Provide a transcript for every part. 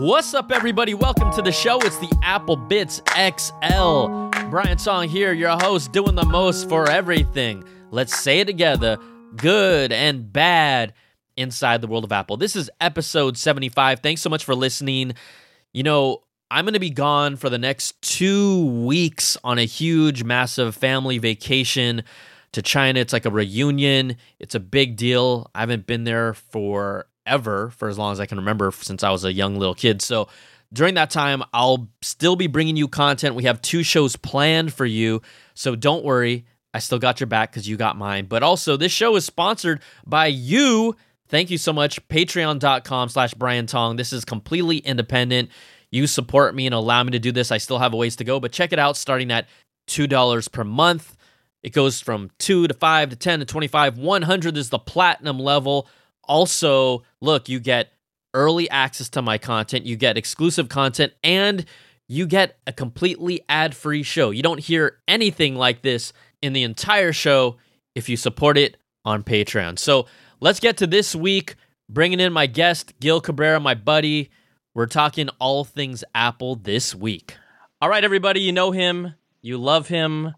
What's up, everybody? Welcome to the show. It's the Apple Bits XL. Brian Tong here, your host, doing the most for everything. Let's say it together good and bad inside the world of Apple. This is episode 75. Thanks so much for listening. You know, I'm going to be gone for the next two weeks on a huge, massive family vacation to China. It's like a reunion, it's a big deal. I haven't been there for ever for as long as I can remember since I was a young little kid. So during that time, I'll still be bringing you content. We have two shows planned for you. So don't worry. I still got your back because you got mine. But also, this show is sponsored by you. Thank you so much. Patreon.com slash Brian Tong. This is completely independent. You support me and allow me to do this. I still have a ways to go, but check it out starting at $2 per month. It goes from 2 to 5 to 10 to 25. 100 is the platinum level. Also, look, you get early access to my content, you get exclusive content, and you get a completely ad free show. You don't hear anything like this in the entire show if you support it on Patreon. So let's get to this week. Bringing in my guest, Gil Cabrera, my buddy. We're talking all things Apple this week. All right, everybody, you know him, you love him.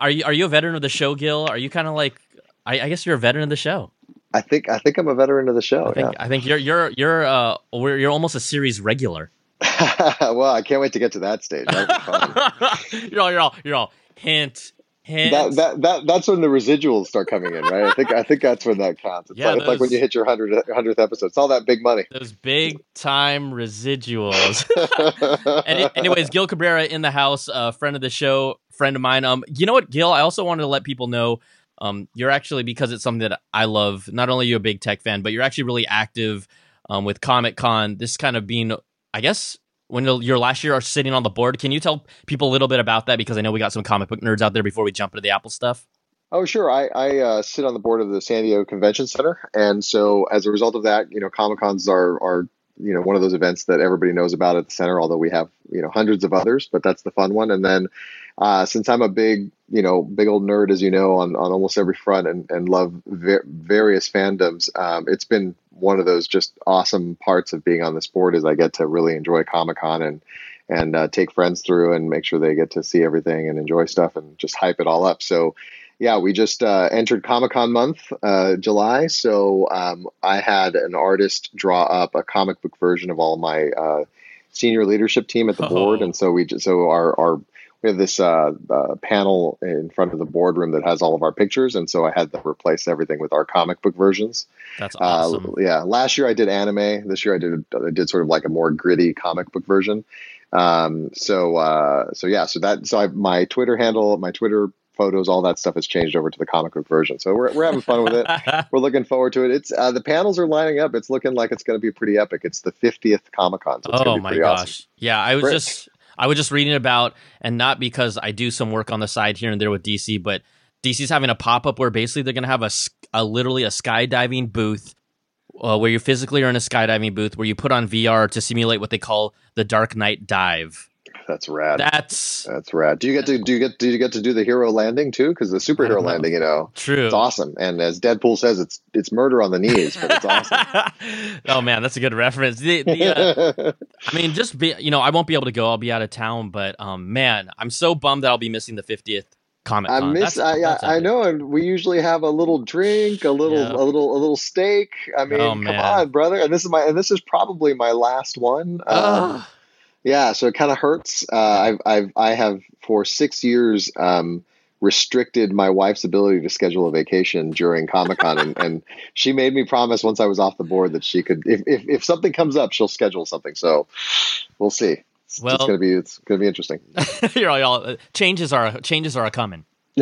Are you are you a veteran of the show, Gil? Are you kind of like? I, I, guess you're a veteran of the show. I think I think I'm a veteran of the show. I think, yeah. I think you're you're you're uh you're almost a series regular. well, I can't wait to get to that stage. you're all you're all you're all hint hint. that, that that that's when the residuals start coming in, right? I think I think that's when that counts. It's, yeah, like, those, it's like when you hit your 100th episode. It's all that big money. Those big time residuals. Any, anyways, Gil Cabrera in the house, a uh, friend of the show, friend of mine. Um, you know what, Gil? I also wanted to let people know. Um, you're actually because it's something that I love. Not only are you a big tech fan, but you're actually really active um, with Comic Con. This kind of being, I guess, when your last year are sitting on the board. Can you tell people a little bit about that? Because I know we got some comic book nerds out there before we jump into the Apple stuff. Oh, sure. I, I uh, sit on the board of the San Diego Convention Center, and so as a result of that, you know, Comic Cons are are you know one of those events that everybody knows about at the center. Although we have you know hundreds of others, but that's the fun one. And then uh, since I'm a big you know big old nerd, as you know, on on almost every front, and and love ver- various fandoms, um, it's been one of those just awesome parts of being on this board is I get to really enjoy Comic Con and and uh, take friends through and make sure they get to see everything and enjoy stuff and just hype it all up. So yeah, we just uh, entered Comic Con month, uh, July. So um, I had an artist draw up a comic book version of all my uh, senior leadership team at the oh. board, and so we just, so our our we have this uh, uh, panel in front of the boardroom that has all of our pictures, and so I had to replace everything with our comic book versions. That's uh, awesome. Uh, yeah, last year I did anime. This year I did I did sort of like a more gritty comic book version. Um, so uh, so yeah, so that so I, my Twitter handle, my Twitter photos, all that stuff has changed over to the comic book version. So we're we're having fun with it. we're looking forward to it. It's uh, the panels are lining up. It's looking like it's going to be pretty epic. It's the 50th Comic Con. So oh my gosh! Awesome. Yeah, I was just I was just reading about, and not because I do some work on the side here and there with DC, but DC's having a pop up where basically they're going to have a, a, literally a skydiving booth uh, where you physically are in a skydiving booth where you put on VR to simulate what they call the Dark Knight dive. That's rad. That's that's rad. Do you get to do you get do you get to do the hero landing too? Because the superhero landing, you know, true, it's awesome. And as Deadpool says, it's it's murder on the knees, but it's awesome. oh man, that's a good reference. The, the, uh, I mean, just be you know, I won't be able to go. I'll be out of town, but um, man, I'm so bummed that I'll be missing the 50th Comic I miss. That's, I, that's I, know, and we usually have a little drink, a little, yeah. a little, a little steak. I mean, oh, come on, brother. And this is my, and this is probably my last one. Um, yeah, so it kind of hurts. Uh, I've, I've, I have for six years um, restricted my wife's ability to schedule a vacation during Comic Con, and, and she made me promise once I was off the board that she could, if, if, if something comes up, she'll schedule something. So we'll see. It's, well, it's gonna be it's gonna be interesting. you're all, all changes are changes are coming.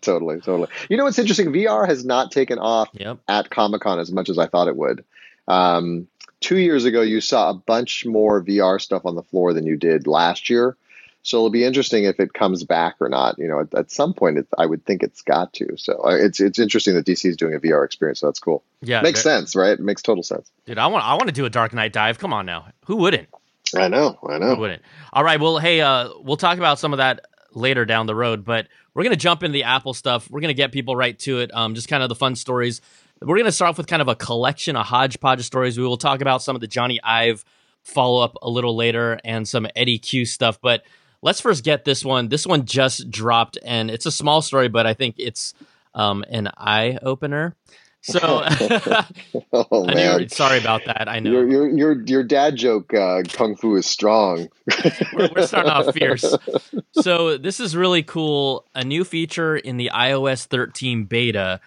totally, totally. You know what's interesting? VR has not taken off yep. at Comic Con as much as I thought it would. Um, two years ago, you saw a bunch more VR stuff on the floor than you did last year. So it'll be interesting if it comes back or not. You know, at, at some point, it, I would think it's got to. So uh, it's it's interesting that DC is doing a VR experience. So that's cool. Yeah, makes sense, right? It makes total sense. Dude, I want I want to do a Dark Knight dive. Come on now, who wouldn't? I know, I know. Who wouldn't? All right, well, hey, uh, we'll talk about some of that later down the road, but we're gonna jump into the Apple stuff. We're gonna get people right to it. Um, just kind of the fun stories we're going to start off with kind of a collection, a hodgepodge of stories. We will talk about some of the Jony Ive follow up a little later and some Eddy Cue stuff. But let's first get this one. This one just dropped, and it's a small story, but I think it's um, an eye opener. So, oh man, sorry about that. I know your your your, your dad joke uh, kung fu is strong. we're, we're starting off fierce. So this is really cool. A new feature in the iOS 13 beta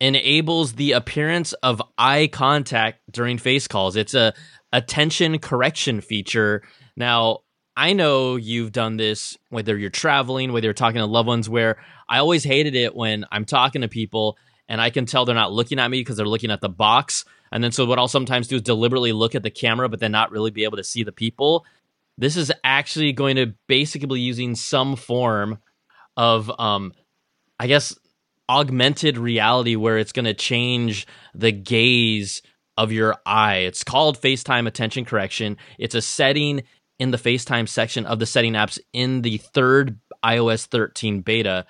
enables the appearance of eye contact during face calls. It's a attention correction feature. Now, I know you've done this whether you're traveling, whether you're talking to loved ones, where I always hated it when I'm talking to people and I can tell they're not looking at me because they're looking at the box. And then so what I'll sometimes do is deliberately look at the camera, but then not really be able to see the people. This is actually going to basically be using some form of um I guess augmented reality where it's going to change the gaze of your eye. It's called FaceTime attention correction. It's a setting in the FaceTime section of the setting apps in the third iOS 13 beta.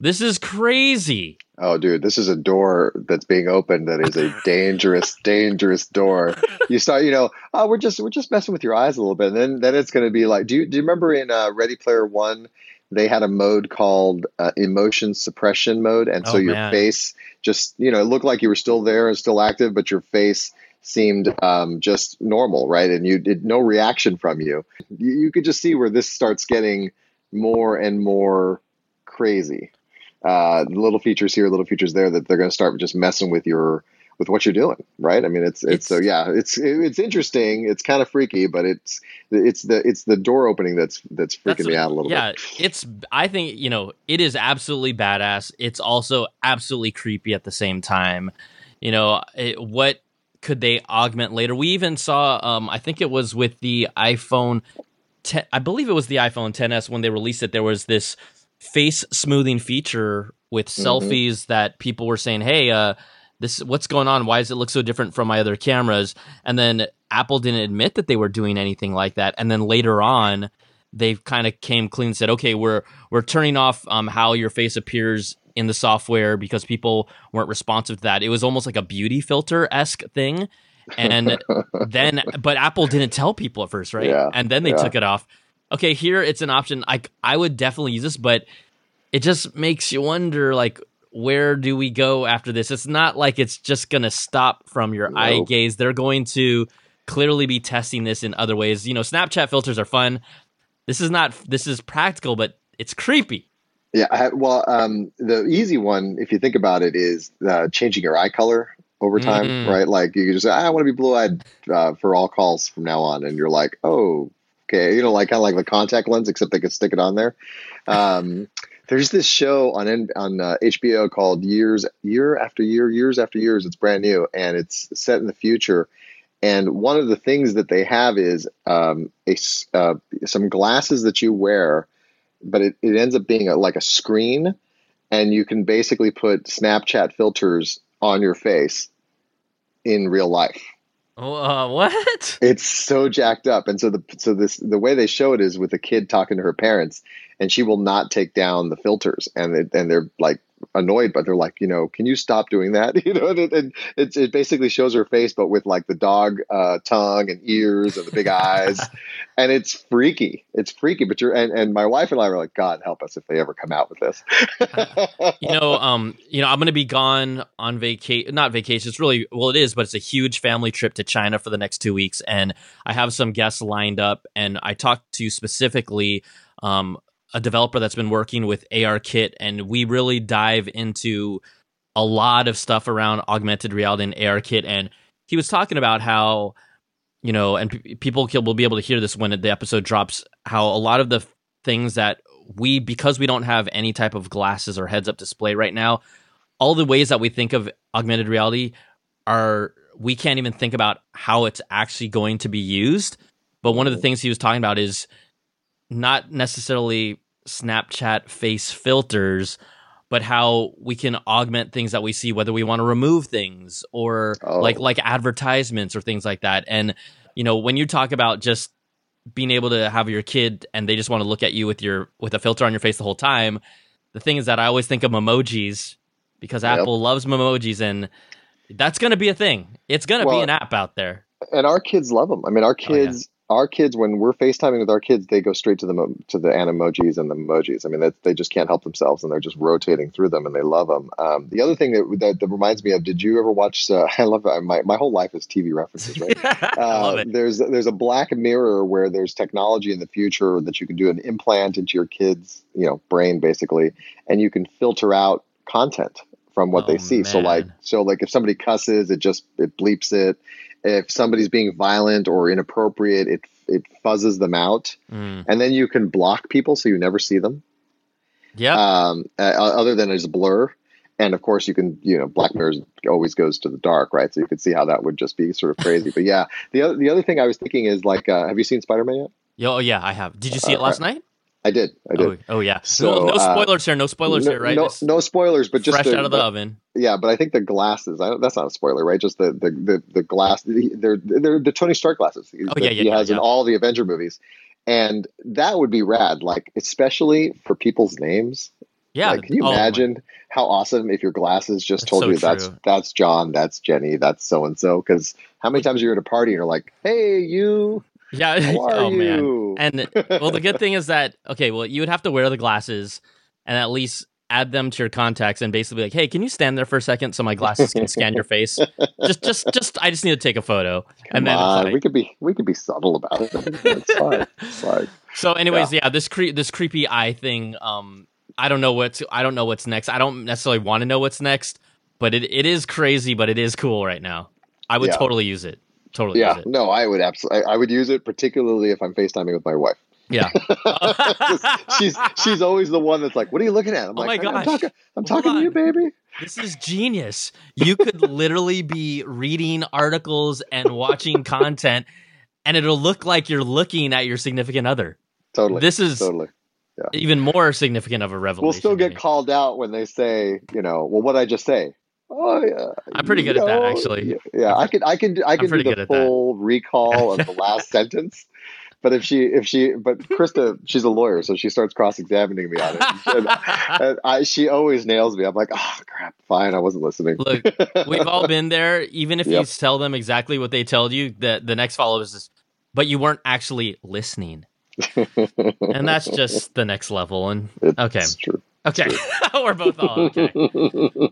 This is crazy. Oh, dude, this is a door that's being opened that is a dangerous, dangerous door. You start, you know, oh, we're just we're just messing with your eyes a little bit, and then then it's going to be like, do you do you remember in uh, Ready Player One, they had a mode called uh, emotion suppression mode, and so oh, your man. face just, you know, it looked like you were still there and still active, but your face seemed um, just normal, right? And you did no reaction from you. you. You could just see where this starts getting more and more crazy uh, little features here, little features there that they're going to start just messing with your with what you're doing, right? I mean, it's it's, it's so yeah, it's it's interesting. It's kind of freaky, but it's it's the it's the door opening that's that's freaking that's, me out a little yeah, bit. Yeah, it's I think you know it is absolutely badass. It's also absolutely creepy at the same time. You know it, what could they augment later? We even saw, um, I think it was with the iPhone 10, I believe it was the iPhone 10s when they released it. There was this face smoothing feature with mm-hmm. selfies that people were saying, "Hey, uh, this what's going on? Why does it look so different from my other cameras?" And then Apple didn't admit that they were doing anything like that. And then later on, they kind of came clean and said, "Okay, we're we're turning off um, how your face appears in the software because people weren't responsive to that. It was almost like a beauty filter esque thing." And then, but Apple didn't tell people at first, right? Yeah, and then they yeah. took it off okay, here it's an option. I I would definitely use this, but it just makes you wonder like where do we go after this? It's not like it's just going to stop from your nope. eye gaze. They're going to clearly be testing this in other ways. You know, Snapchat filters are fun. This is not this is practical, but it's creepy. Yeah, I, well, um, the easy one, if you think about it, is uh, changing your eye color over time, mm-hmm. right? Like you just say, I want to be blue eyed uh, for all calls from now on, and you're like, oh, okay, you know, like kind of like the contact lens, except they could stick it on there. Um, there's this show on on uh, HBO called Years Year After Year, Years After Years. It's brand new and it's set in the future. And one of the things that they have is um, a uh, some glasses that you wear, but it, it ends up being a, like a screen, and you can basically put Snapchat filters on your face in real life. Uh, what? It's so jacked up, and so the so this the way they show it is with a kid talking to her parents, and she will not take down the filters, and it, and they're like annoyed, but they're like, you know, can you stop doing that? You know, and, it, it, it basically shows her face, but with like the dog uh, tongue and ears and the big eyes, and it's freaky. It's freaky. But you're and, and my wife and I were like, God help us if they ever come out with this. you know, um, you know, I'm going to be gone on vacation. Not vacation. It's really well, it is, but it's a huge family trip to China for the next two weeks, and I have some guests lined up, and I talked to specifically um, a developer that's been working with ARKit, and we really dive into a lot of stuff around augmented reality and ARKit. And he was talking about how, you know, and p- people will be able to hear this when the episode drops, how a lot of the things that we, because we don't have any type of glasses or heads up display right now, all the ways that we think of augmented reality are, we can't even think about how it's actually going to be used. But one of the mm-hmm. things he was talking about is not necessarily Snapchat face filters, but how we can augment things that we see, whether we want to remove things or oh. like like advertisements or things like that. And you know, when you talk about just being able to have your kid and they just want to look at you with your with a filter on your face the whole time, the thing is that I always think of emojis because yep. Apple loves emojis and that's going to be a thing. It's going to well, be an app out there. and our kids love them. I mean, our Oh, kids, our kids, when we're FaceTiming with our kids, they go straight to the mo- to the animojis and the emojis. I mean, that they just can't help themselves, and they're just rotating through them, and they love them. Um, the other thing that, that that reminds me of, did you ever watch? Uh, I love my my whole life is TV references, right? I love Uh, it. there's there's a black mirror where there's technology in the future that you can do an implant into your kid's you know brain basically, and you can filter out content from what Oh, they see. So like so like if somebody cusses, it just it bleeps it. If somebody's being violent or inappropriate, it it fuzzes them out, Mm. and then you can block people so you never see them Yeah. um, uh, other than as a blur. And of course, you can, you know, Black Mirror always goes to the dark, right? So you could see how that would just be sort of crazy. but yeah, the other, the other thing I was thinking is like, uh, have you seen Spider Man yet? Yo, oh yeah, I have. Did you see it Uh, last night? I did, I did. Oh, oh yeah. So, no, no uh, spoilers here. No spoilers no, here, right? No, no spoilers, but just fresh the, out of the but- oven. yeah. But I think the glasses. I, that's not a spoiler, right? Just the the the, the glass. They're they're the Tony Stark glasses. Oh, yeah, yeah, he yeah, has in all the Avenger movies, and that would be rad. Like especially for people's names. Yeah. Like, can you oh, my- imagine how awesome if your glasses just That's told so you that's that's John, that's Jenny, that's so and so? Because how many times you're at a party and you're like, "Hey, you, Yeah. oh man. And well, the good thing is that okay, well, you would have to wear the glasses and at least add them to your contacts and basically be like, hey, can you stand there for a second so my glasses can scan your face? Just, just, just, I just need to take a photo. Come and then like- we could be we could be subtle about it. It's fine. It's fine. So, anyways, yeah, this cre- this creepy eye thing. Um, I don't know what's I don't know what's next. I don't necessarily want to know what's next, but it, it is crazy, but it is cool right now. I would Yeah. totally use it. Totally Yeah, no, I would absolutely. I, I would use it particularly if I'm FaceTiming with my wife. Yeah. she's she's always the one that's like, "What are you looking at?" I'm Oh like, my "I'm gosh. talking, I'm talking to you, baby." This is genius. You could literally be reading articles and watching content, and it'll look like you're looking at your significant other. Totally. This is totally. Yeah. even more significant of a revelation. We'll still get called out when they say, you know, well, what did I just say? Oh yeah, I'm pretty good you at that, actually. Yeah, I can I can, I can do the full recall of the last sentence. But if she, if she, but Krista, she's a lawyer, so she starts cross-examining me on it. And, and I, she always nails me. I'm like, oh crap, fine, I wasn't listening. Look, We've all been there. Even if you tell them exactly what they told you, the the next follow up is this, but you weren't actually listening, and that's just the next level. And It's okay, true. Okay, we're both all okay.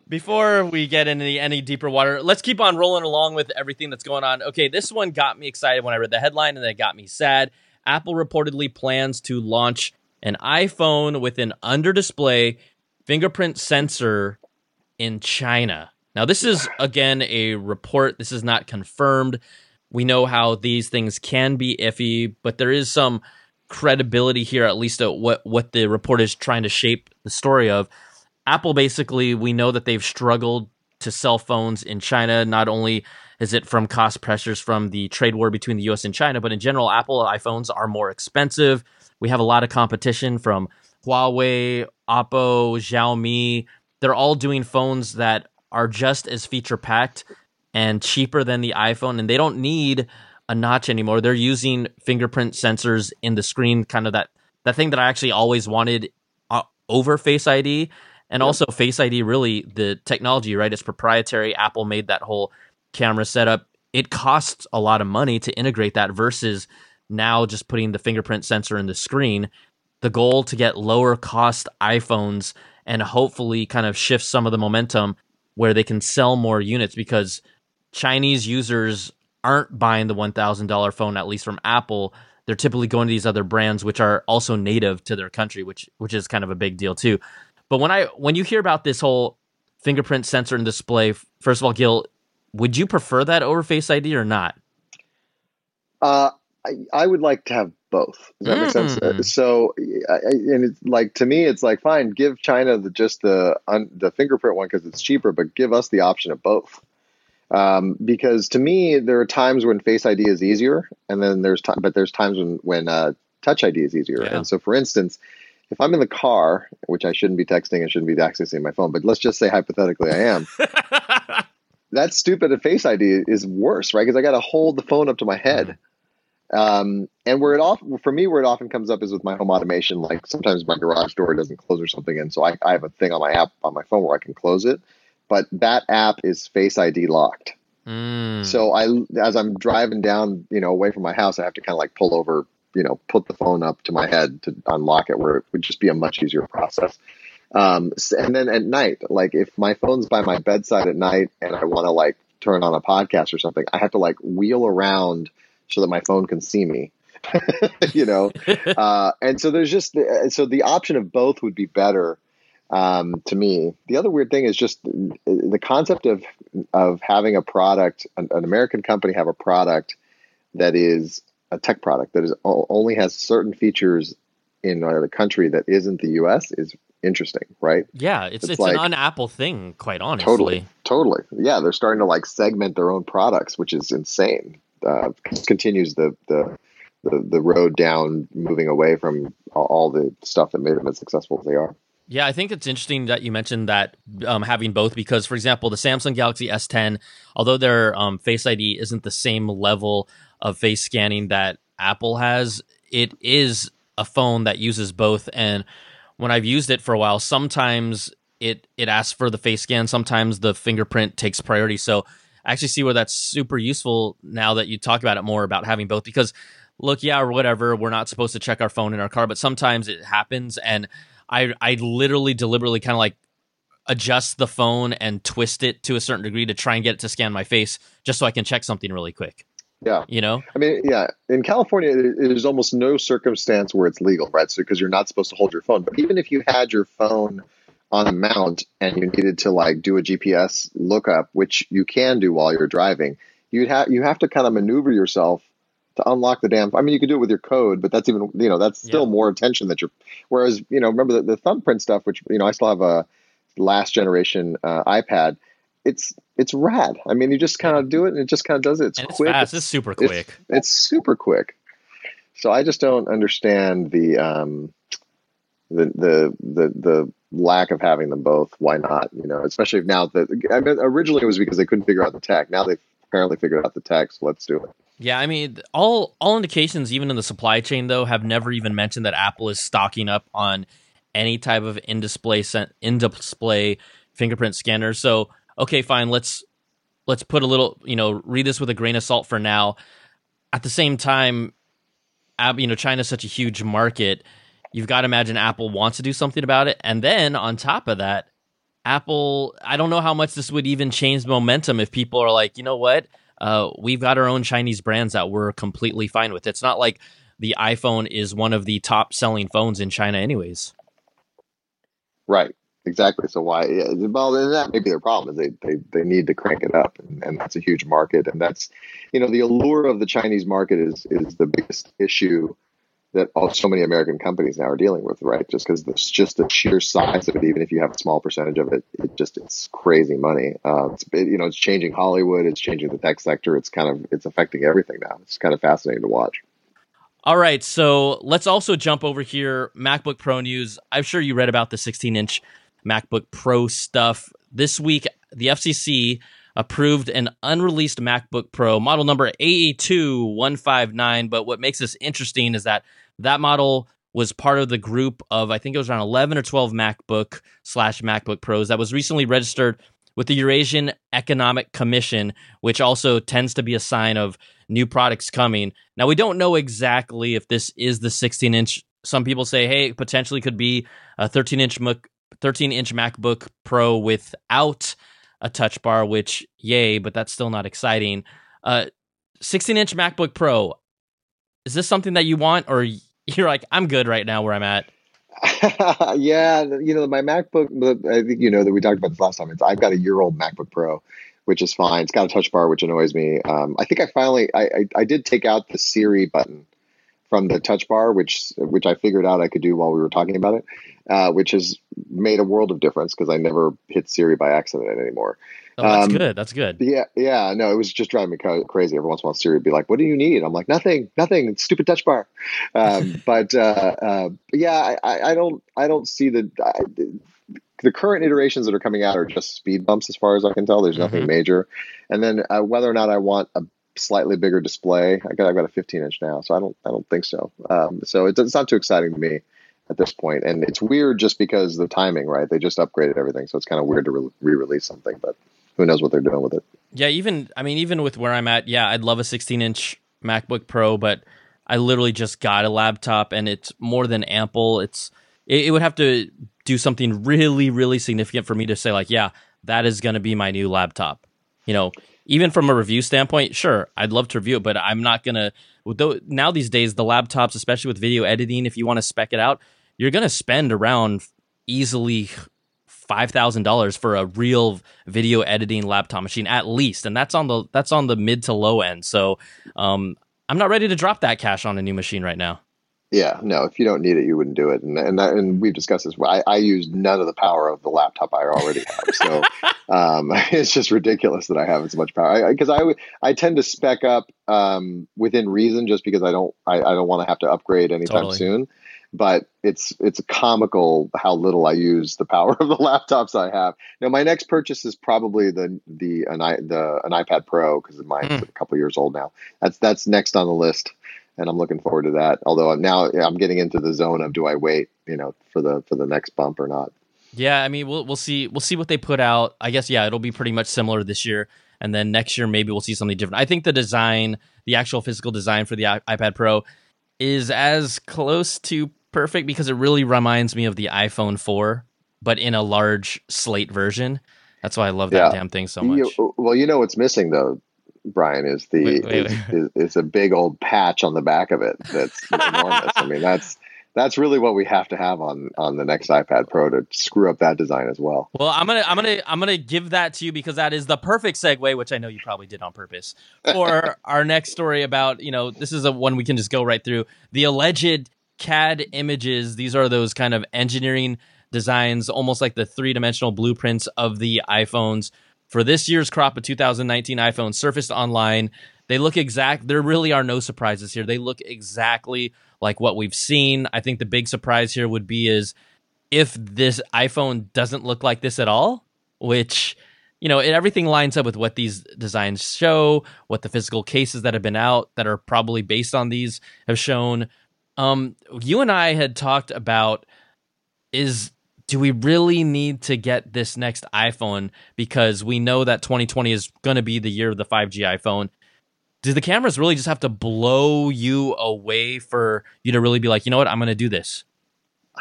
Before we get into any, any deeper water, let's keep on rolling along with everything that's going on. Okay, this one got me excited when I read the headline, and then it got me sad. Apple reportedly plans to launch an iPhone with an under display fingerprint sensor in China. Now, this is again a report. This is not confirmed. We know how these things can be iffy, but there is some credibility here, at least at what what the report is trying to shape the story of. Apple basically, we know that they've struggled to sell phones in China. Not only is it from cost pressures from the trade war between the US and China, but in general, Apple iPhones are more expensive. We have a lot of competition from Huawei, Oppo, Xiaomi. They're all doing phones that are just as feature packed and cheaper than the iPhone, and they don't need a notch anymore. They're using fingerprint sensors in the screen, kind of that that thing that I actually always wanted uh, over Face ID, and also Face ID. Really, the technology, right? It's proprietary. Apple made that whole camera setup. It costs a lot of money to integrate that versus now just putting the fingerprint sensor in the screen. The goal to get lower cost iPhones and hopefully kind of shift some of the momentum where they can sell more units because Chinese users aren't buying the $1,000 phone, at least from Apple. They're typically going to these other brands, which are also native to their country, which which is kind of a big deal too. But when I when you hear about this whole fingerprint sensor and display, first of all, Gil, would you prefer that over Face ID or not? Uh, I, I would like to have both. Does that make sense? Mm. Uh, So, I- and it's like to me, it's like fine, give China the just the un, the fingerprint one because it's cheaper, but give us the option of both. Um, because to me, there are times when Face ID is easier, and then there's time, but there's times when when uh, Touch ID is easier. Yeah. And so, for instance, if I'm in the car, which I shouldn't be texting and shouldn't be accessing my phone, but let's just say hypothetically I am, that stupid Face ID is worse, right? Because I got to hold the phone up to my head. Um, and where it often, for me, where it often comes up is with my home automation. Like sometimes my garage door doesn't close or something, and so I, I have a thing on my app on my phone where I can close it. But that app is Face ID locked, Mm. So I, as I'm driving down, you know, away from my house, I have to kind of like pull over, you know, put the phone up to my head to unlock it, where it would just be a much easier process. Um, and then at night, like if my phone's by my bedside at night and I want to like turn on a podcast or something, I have to like wheel around so that my phone can see me. you know, uh, and so there's just so the option of both would be better um, to me. The other weird thing is just the concept of of having a product, an, an, American company have a product that is a tech product that is only has certain features in another country that isn't the U.S. is interesting, right? Yeah, it's it's, it's like, an un-Apple thing, quite honestly. Totally, totally. Yeah, they're starting to like segment their own products, which is insane. Uh, continues the the the, the road down, moving away from all the stuff that made them as successful as they are. Yeah, I think it's interesting that you mentioned that um, having both because, for example, the Samsung Galaxy S10, although their um, Face ID isn't the same level of face scanning that Apple has, it is a phone that uses both. And when I've used it for a while, sometimes it it asks for the face scan, sometimes the fingerprint takes priority. So I actually see where that's super useful now that you talk about it more about having both because look, yeah, or whatever, we're not supposed to check our phone in our car, but sometimes it happens and I I literally deliberately kind of like adjust the phone and twist it to a certain degree to try and get it to scan my face just so I can check something really quick. Yeah. You know? I mean, yeah. In California, there's almost no circumstance where it's legal, right? So, because you're not supposed to hold your phone. But even if you had your phone on a mount and you needed to like do a GPS lookup, which you can do while you're driving, you'd have you have to kind of maneuver yourself to unlock the damn. I mean, you could do it with your code, but that's even you know that's still yeah. more attention that you're. Whereas you know, remember the, the, thumbprint stuff, which you know I still have a last generation uh, iPad. It's it's rad. I mean, you just kind of do it, and it just kind of does it. It's, it's quick. Fast. It's, it's super quick. It's, it's, super quick. So I just don't understand the um, the the the the lack of having them both. Why not? You know, especially now that I mean, originally it was because they couldn't figure out the tech. Now they've apparently figured out the tech, so let's do it. Yeah, I mean, all all indications, even in the supply chain, though, have never even mentioned that Apple is stocking up on any type of in display in display fingerprint scanner. So, okay, fine, let's let's put a little, you know, read this with a grain of salt for now. At the same time, you know, China's such a huge market. You've got to imagine Apple wants to do something about it, and then on top of that, Apple. I don't know how much this would even change momentum if people are like, you know what uh, we've got our own Chinese brands that we're completely fine with. It's not like the iPhone is one of the top selling phones in China, anyways. Right. Exactly. So why? Well, that may be their problem is they, they, they need to crank it up, and, and that's a huge market, and that's you know the allure of the Chinese market is is the biggest issue that all, so many American companies now are dealing with, right? Just because it's just the sheer size of it, even if you have a small percentage of it, it just it's crazy money. Uh, it's it, you know it's changing Hollywood, it's changing the tech sector. It's kind of it's affecting everything now. It's kind of fascinating to watch. All right, so let's also jump over here. MacBook Pro news. I'm sure you read about the 16 inch MacBook Pro stuff this week. The FCC approved an unreleased MacBook Pro model number A2159. But what makes this interesting is that that model was part of the group of I think it was around 11 or 12 MacBook slash MacBook Pros that was recently registered with the Eurasian Economic Commission, which also tends to be a sign of new products coming. Now we don't know exactly if this is the 16 inch. Some people say, hey, potentially could be a 13 inch 13 inch MacBook Pro without a touch bar, which yay, but that's still not exciting. Uh, 16 inch MacBook Pro. Is this something that you want, or you're like, I'm good right now where I'm at? yeah, you know, my MacBook, I think you know that we talked about this last time. It's I've got a year old MacBook Pro, which is fine. It's got a touch bar, which annoys me. Um, I think I finally, I, I, I did take out the Siri button from the touch bar, which which I figured out I could do while we were talking about it, uh, which has made a world of difference because I never hit Siri by accident anymore. Oh, that's um, good. That's good. Yeah, yeah. No, it was just driving me crazy. Every once in a while, Siri would be like, "What do you need?" I'm like, "Nothing, nothing. It's stupid touch bar." Um, but uh, uh, yeah, I, I, don't, I don't see the. I, the current iterations that are coming out are just speed bumps, as far as I can tell. There's nothing mm-hmm. major, and then uh, whether or not I want a slightly bigger display, I got I've got a 15 inch now, so I don't I don't think so. Um, so it's, it's not too exciting to me at this point. And it's weird just because the timing, right? They just upgraded everything, so it's kind of weird to re release something, but who knows what they're doing with it. Yeah, even I mean, even with where I'm at, yeah, I'd love a 16 inch MacBook Pro, but I literally just got a laptop and it's more than ample. It's it, it would have to do something really, really significant for me to say like, yeah, that is going to be my new laptop. You know, even from a review standpoint, sure, I'd love to review it, but I'm not gonna. Though now these days, the laptops, especially with video editing, if you want to spec it out, you're gonna spend around easily five thousand dollars for a real video editing laptop machine at least, and that's on the that's on the mid to low end. So, um, I'm not ready to drop that cash on a new machine right now. Yeah, no. If you don't need it, you wouldn't do it. And and that, and we've discussed this. I, I use none of the power of the laptop I already have. So um, it's just ridiculous that I have as much power. Because I, I, I tend to spec up um, within reason, just because I don't I, I don't want to have to upgrade anytime totally. soon. But it's it's comical how little I use the power of the laptops I have. Now my next purchase is probably the the an, the an iPad Pro because mine's mm. a couple years old now. That's that's next on the list and I'm looking forward to that. Although I'm now I'm getting into the zone of do I wait, you know, for the for the next bump or not. Yeah, I mean, we'll we'll see we'll see what they put out. I guess yeah, it'll be pretty much similar this year, and then next year maybe we'll see something different. I think the design, the actual physical design for the iPad Pro, is as close to perfect because it really reminds me of the iPhone 4, but in a large slate version. That's why I love that yeah. damn thing so much. You, well, you know what's missing though. Brian, is the wait, wait, is, wait. Is, is, a big old patch on the back of it that's enormous. I mean, that's that's really what we have to have on on the next iPad Pro to screw up that design as well. Well, I'm gonna I'm gonna I'm gonna give that to you because that is the perfect segue, which I know you probably did on purpose for our next story about you know this is a one we can just go right through the alleged CAD images. These are those kind of engineering designs, almost like the three dimensional blueprints of the iPhones for this year's crop of 2019 iPhone surfaced online. They look exact. There really are no surprises here. They look exactly like what we've seen. I think the big surprise here would be is if this iPhone doesn't look like this at all, which you know, everything lines up with what these designs show, what the physical cases that have been out that are probably based on these have shown. Um, you and I had talked about is do we really need to get this next iPhone because we know that 2020 is going to be the year of the 5G iPhone? Do the cameras really just have to blow you away for you to really be like, you know what, I'm going to do this?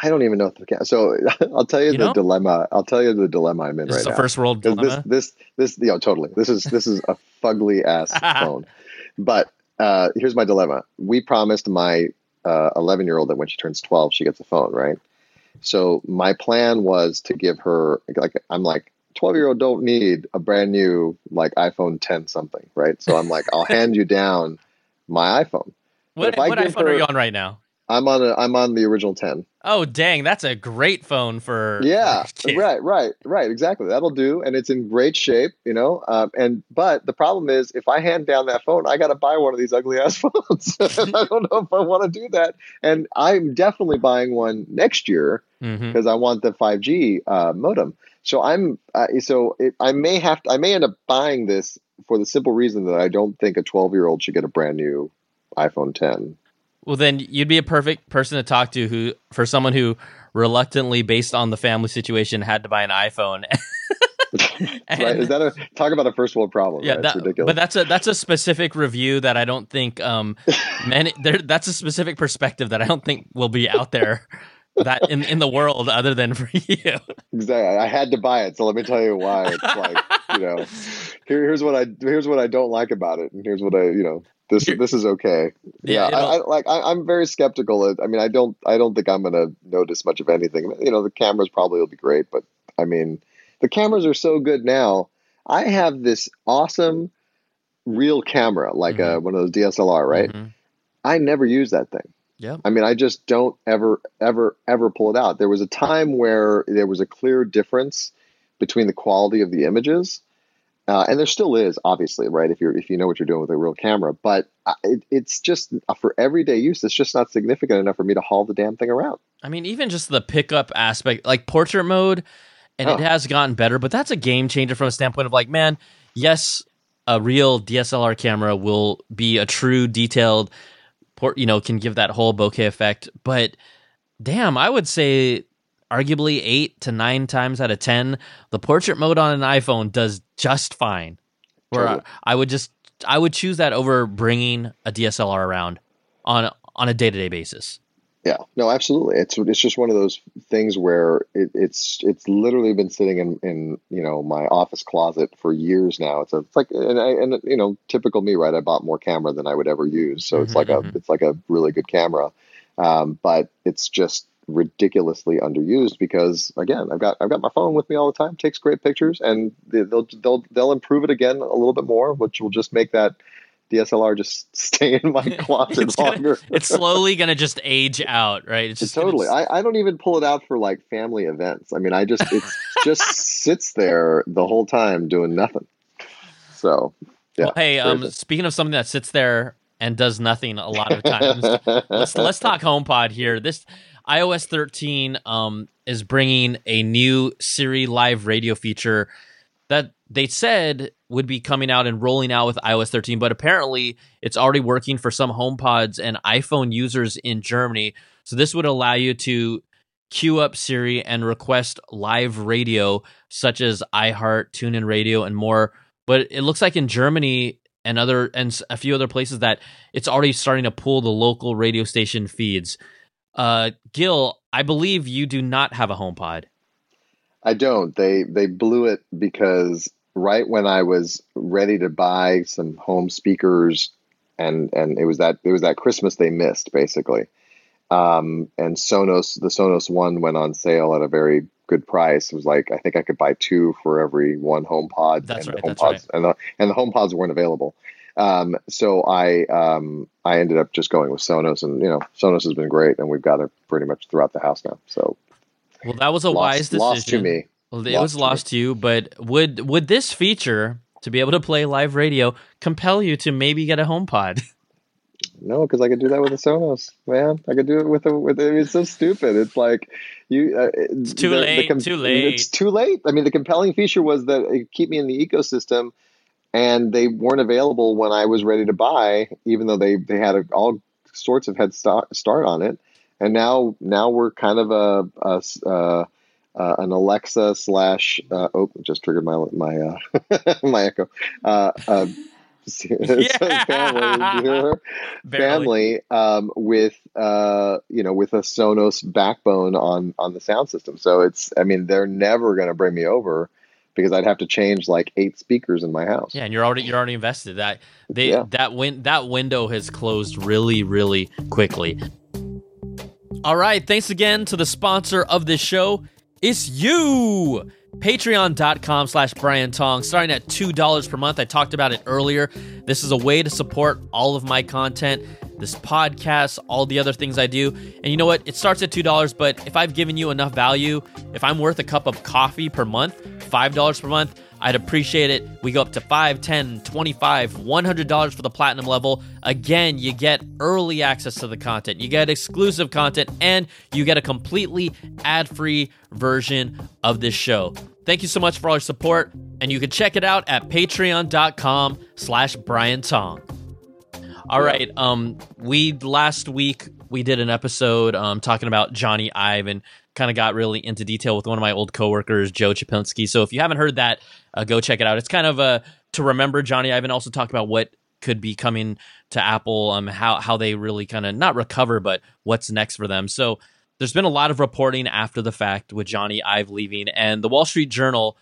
I don't even know if the camera. So I'll tell you, you the know? dilemma. I'll tell you the dilemma I'm in this right now. First world dilemma. This, this, this, you know, totally. This is this is a fugly ass phone. But uh, here's my dilemma. We promised my 11 uh, year old that when she turns 12, she gets a phone, right? So my plan was to give her like I'm like 12 year old don't need a brand new like iPhone 10 something, right? So I'm like I'll hand you down my iPhone. What, what iPhone her, are you on right now? I'm on a I'm on the original 10. Oh dang, that's a great phone for Yeah, for right, right, right, exactly. That'll do and it's in great shape, you know. Um, and but the problem is if I hand down that phone, I got to buy one of these ugly ass phones. I don't know if I want to do that. And I'm definitely buying one next year because mm-hmm. I want the 5G uh, modem. So I'm uh, so it, I may have to, I may end up buying this for the simple reason that I don't think a 12 year old should get a brand new iPhone 10. Well, then you'd be a perfect person to talk to who for someone who reluctantly, based on the family situation, had to buy an iPhone. and, right? Is that a talk about a first world problem? Yeah, right? that, ridiculous. But that's a that's a specific review that I don't think um many there. That's a specific perspective that I don't think will be out there that in, in the world other than for you. Exactly. I had to buy it, so let me tell you why. It's like you know, here, here's what I here's what I don't like about it, and here's what I you know this this is okay. Yeah, yeah I, I, like I, am very skeptical. I mean, I don't I don't think I'm gonna notice much of anything. You know, the cameras probably will be great, but I mean, the cameras are so good now. I have this awesome real camera, like mm-hmm. a, one of those DSLR, right? Mm-hmm. I never use that thing. Yeah. I mean, I just don't ever, ever, ever pull it out. There was a time where there was a clear difference between the quality of the images uh, and there still is, obviously, right? If you're if you know what you're doing with a real camera, but it, it's just for everyday use. It's just not significant enough for me to haul the damn thing around. I mean, even just the pickup aspect, like portrait mode, and oh. it has gotten better, but that's a game changer from a standpoint of like, man, yes, a real DSLR camera will be a true detailed port, you know, can give that whole bokeh effect, but damn, I would say arguably eight to nine times out of ten, the portrait mode on an iPhone does just fine. Where Totally. I, I would just I would choose that over bringing a DSLR around on on a day to day basis. Yeah, no, absolutely. It's it's just one of those things where it, it's it's literally been sitting in in you know my office closet for years now. It's a it's like and I and you know typical me, right? I bought more camera than I would ever use, so it's Mhm, like a mhm. it's like a really good camera, um, but it's just ridiculously underused because again, I've got I've got my phone with me all the time, takes great pictures, and they- they'll they'll they'll improve it again a little bit more, which will just make that DSLR just stay in my closet It's gonna- longer. It's slowly gonna just age out, right? It's just totally. I, I don't even pull it out for like family events. I mean, I just it just sits there the whole time doing nothing. So, yeah. well, hey, um, speaking of something that sits there and does nothing a lot of times, let's let's talk HomePod here. This iOS 13 um, is bringing a new Siri Live Radio feature that they said would be coming out and rolling out with iOS 13, but apparently it's already working for some HomePods and iPhone users in Germany. So this would allow you to queue up Siri and request live radio such as iHeart, TuneIn Radio, and more. But it looks like in Germany and other and a few other places that it's already starting to pull the local radio station feeds. Uh, Gil, I believe you do not have a HomePod. I don't. They they blew it because right when I was ready to buy some home speakers, and and it was that it was that Christmas they missed basically. Um, and Sonos, the Sonos one went on sale at a very good price. It was like I think I could buy two for every one HomePod. That's and right, The that's HomePods right. and the and the HomePods weren't available. Um, so I um, I ended up just going with Sonos, and you know Sonos has been great, and we've got it pretty much throughout the house now. So Well, that was a lost, wise decision. lost to me. Well, it Lost was to me. lost to you, but would would this feature to be able to play live radio compel you to maybe get a HomePod? No, because I could do that with a Sonos, man. I could do it with a with. Mean, it's so stupid. It's like you. Uh, it's too late, too late. It's too late. I mean, the compelling feature was that it keep me in the ecosystem, and they weren't available when I was ready to buy, even though they they had a, all sorts of head start start on it. And now now we're kind of a, a uh, uh, an Alexa slash. Uh, oh, just triggered my my uh, my echo. Uh, uh, family. Did you hear her? Barely. family um, with uh, you know with a Sonos backbone on on the sound system. So it's I mean they're never going to bring me over because I'd have to change like eight speakers in my house. Yeah, and you're already you're already invested. That they Yeah. that win that window has closed really really quickly. All right, thanks again to the sponsor of this show. It's you. Patreon.com slash Brian Tong, starting at $2 per month. I talked about it earlier. This is a way to support all of my content, this podcast, all the other things I do. And you know what? It starts at $2, but if I've given you enough value, if I'm worth a cup of coffee per month, $5 per month, I'd appreciate it. We go up to 5, 10, 25, $100 for the platinum level. Again, you get early access to the content, you get exclusive content, and you get a completely ad-free version of this show. Thank you so much for all your support, and you can check it out at patreon.com slash Brian Tong. All right. Um, we last week we did an episode um talking about Jony Ive and kind of got really into detail with one of my old coworkers, Joe Chapinsky. So if you haven't heard that, uh, go check it out. It's kind of a to remember Jony Ive and also talk about what could be coming to Apple, um, how how they really kind of not recover, but what's next for them. So there's been a lot of reporting after the fact with Jony Ive leaving, and the Wall Street Journal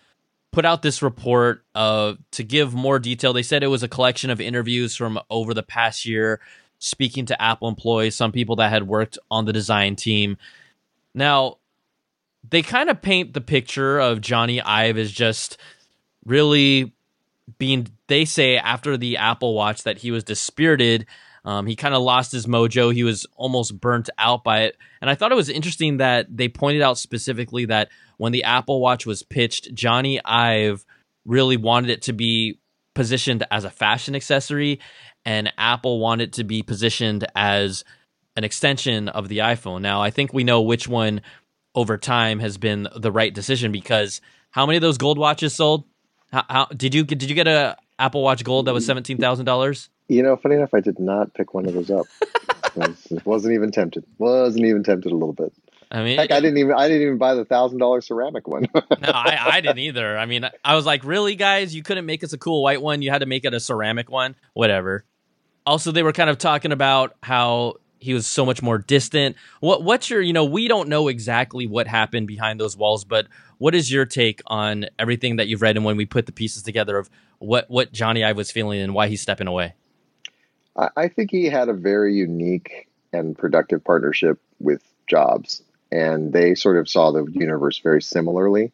put out this report uh, to give more detail. They said it was a collection of interviews from over the past year, speaking to Apple employees, some people that had worked on the design team. Now, they kind of paint the picture of Jony Ive as just really being, they say, after the Apple Watch that he was dispirited. Um, he kind of lost his mojo. He was almost burnt out by it. And I thought it was interesting that they pointed out specifically that when the Apple Watch was pitched, Jony Ive really wanted it to be positioned as a fashion accessory, and Apple wanted to be positioned as an extension of the iPhone. Now, I think we know which one over time has been the right decision because how many of those gold watches sold? How, how did you did you get a Apple Watch Gold that was mm. seventeen thousand dollars? You know, funny enough, I did not pick one of those up. Wasn't even tempted. Wasn't even tempted a little bit. I mean, Heck, I didn't even I didn't even buy the thousand dollar ceramic one. no, I, I didn't either. I mean, I was like, really, guys, you couldn't make us a cool white one. You had to make it a ceramic one. Whatever. Also, they were kind of talking about how he was so much more distant. What what's your you know we don't know exactly what happened behind those walls, but what is your take on everything that you've read and when we put the pieces together of what what Jony Ive was feeling and why he's stepping away? I, I think he had a very unique and productive partnership with Jobs, and they sort of saw the universe very similarly.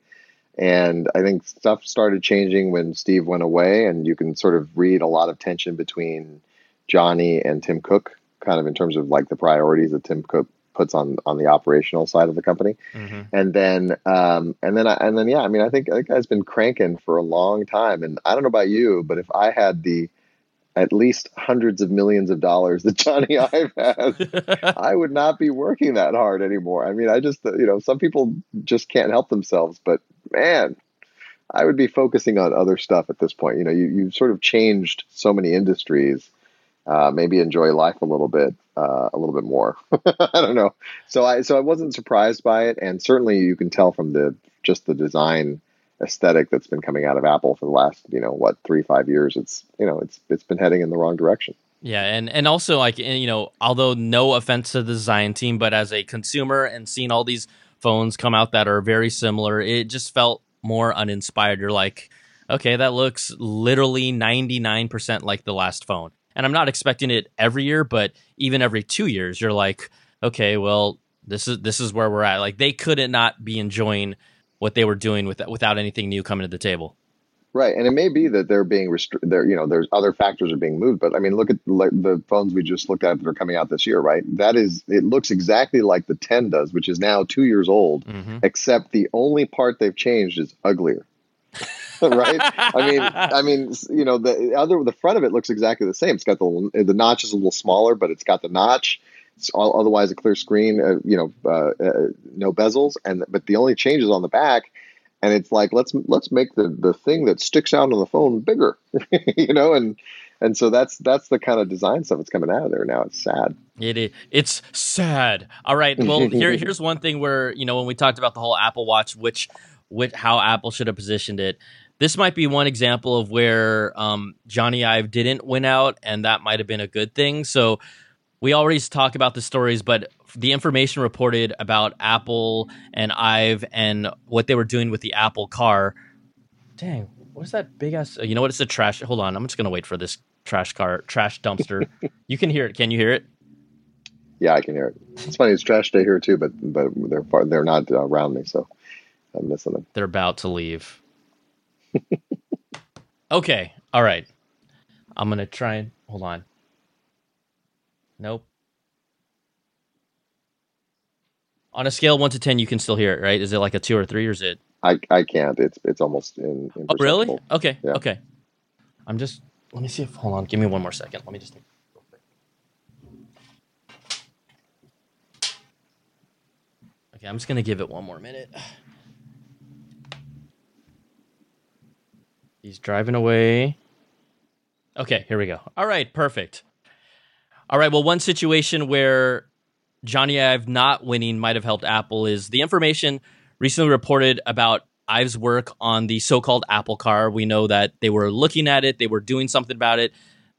And I think stuff started changing when Steve went away, and you can sort of read a lot of tension between Jony and Tim Cook, kind of in terms of like the priorities that Tim Cook puts on on the operational side of the company. Mm-hmm. And then um, and then and then yeah, I mean I think that guy's been cranking for a long time. And I don't know about you, but if I had the at least hundreds of millions of dollars that Jony Ive has, I would not be working that hard anymore. I mean, I just you know some people just can't help themselves, but man. I would be focusing on other stuff at this point. You know, you, you've sort of changed so many industries uh, maybe enjoy life a little bit, uh, a little bit more. I don't know. So I so I wasn't surprised by it, and certainly you can tell from the just the design aesthetic that's been coming out of Apple for the last you know what three five years. It's you know it's it's been heading in the wrong direction. Yeah, and and also like you know, although no offense to the design team, but as a consumer and seeing all these phones come out that are very similar, it just felt more uninspired. You're like, okay, that looks literally 99% like the last phone and I'm not expecting it every year, but even every two years, you're like, okay, well, this is this is where we're at. Like they couldn't not be enjoying what they were doing with without anything new coming to the table. Right, and it may be that they're being restricted. There, you know, there's other factors are being moved. But I mean, look at like, the phones we just looked at that are coming out this year. Right, that is, it looks exactly like the 10 does, which is now two years old. Mm-hmm. Except the only part they've changed is uglier. right? I mean, I mean, you know, the other the front of it looks exactly the same. It's got the the notch is a little smaller, but it's got the notch. It's all, otherwise a clear screen. Uh, you know, uh, uh, no bezels, and but the only change is on the back. And it's like let's let's make the the thing that sticks out on the phone bigger, you know, and and so that's that's the kind of design stuff that's coming out of there now. It's sad. It is. It's sad. All right. Well, here here's one thing where you know when we talked about the whole Apple Watch, which which how Apple should have positioned it this might be one example of where um, Jony Ive didn't win out, and that might have been a good thing. So we already talk about the stories, but the information reported about Apple and Ive and what they were doing with the Apple car. Dang, what's that big ass? You know what? It's a trash. Hold on, I'm just gonna wait for this trash car, trash dumpster. you can hear it. Can you hear it? Yeah, I can hear it. It's funny. It's trash day here too, but but they're far, they're not around me, so I'm missing them. They're about to leave. okay. All right. I'm going to try and hold on. Nope. On a scale one to ten, you can still hear it, right? Is it like a two or three, or is it? I, I can't. It's it's almost in. Oh, really? Okay. Yeah. Okay. I'm just. Let me see if. Hold on. Give me one more second. Let me just. Okay, I'm just gonna give it one more minute. He's driving away. Okay, here we go. All right, perfect. All right, well, one situation where Jony Ive not winning might have helped Apple is the information recently reported about Ive's work on the so called Apple car. We know that they were looking at it, they were doing something about it.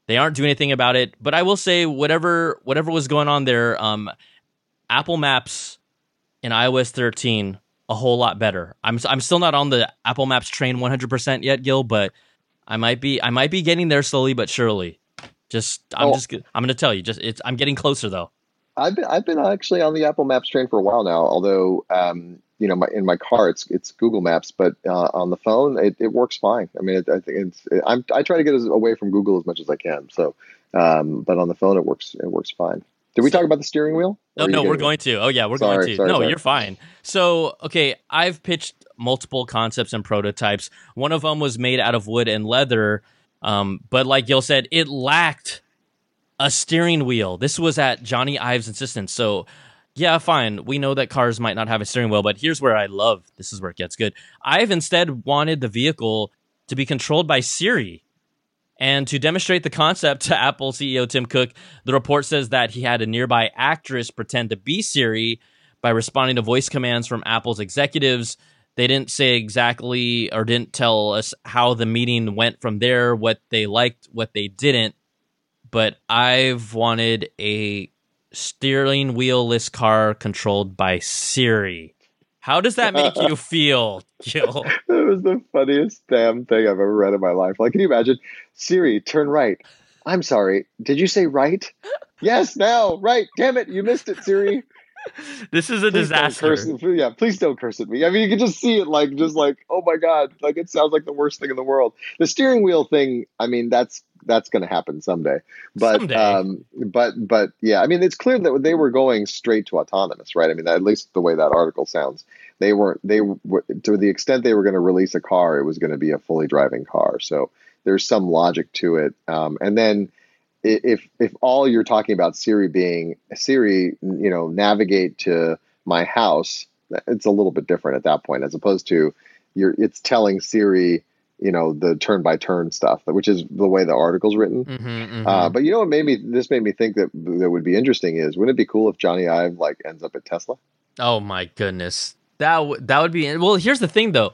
They aren't doing anything about it. But I will say, whatever whatever was going on there, um, Apple Maps in iOS 13 a whole lot better. I'm I'm still not on the Apple Maps train 100% yet, Gil, but I might be I might be getting there slowly but surely. Just I'm oh. just I'm going to tell you just it's I'm getting closer though. I've been I've been actually on the Apple Maps train for a while now, although um, you know, my, in my car it's it's Google Maps, but uh, on the phone it, it works fine. I mean, it, I think it's it, I'm I try to get as, away from Google as much as I can. So, um, but on the phone it works it works fine. Did we talk about the steering wheel? Oh no, we're going to. Oh yeah, we're sorry, going to. Sorry, no, sorry. you're fine. So okay, Ive pitched multiple concepts and prototypes. One of them was made out of wood and leather, um, but like Gil said, it lacked a steering wheel. This was at Jony Ive's insistence. So yeah, fine. We know that cars might not have a steering wheel, but here's where I love. This is where it gets good. Ive instead wanted the vehicle to be controlled by Siri. And to demonstrate the concept to Apple CEO Tim Cook, the report says that he had a nearby actress pretend to be Siri, by responding to voice commands from Apple's executives. They didn't say exactly or didn't tell us how the meeting went from there, what they liked, what they didn't. But Ive wanted a steering wheelless car controlled by Siri. How does that make you feel, Gil? That was the funniest damn thing I've ever read in my life. Like, can you imagine? Siri, turn right. I'm sorry. Did you say right? yes, now, right. Damn it, you missed it, Siri. This is a Please disaster. curse- yeah, please don't curse at me. I mean, you can just see it, like, just like, oh my god, like it sounds like the worst thing in the world. The steering wheel thing, I mean, that's that's going to happen someday. But Someday. um, but but yeah, I mean, it's clear that they were going straight to autonomous, right? I mean, at least the way that article sounds, they weren't. They were to the extent they were going to release a car, it was going to be a fully driving car. So there's some logic to it. Um, and then if if all you're talking about Siri being Siri, you know, navigate to my house, it's a little bit different at that point, as opposed to you're it's telling Siri, you know, the turn by turn stuff, which is the way the article's written. Mhm, mhm. Uh, but you know what made me this made me think that that would be interesting is wouldn't it be cool if Jony Ive like ends up at Tesla? Oh my goodness. That w- that would be well, here's the thing though.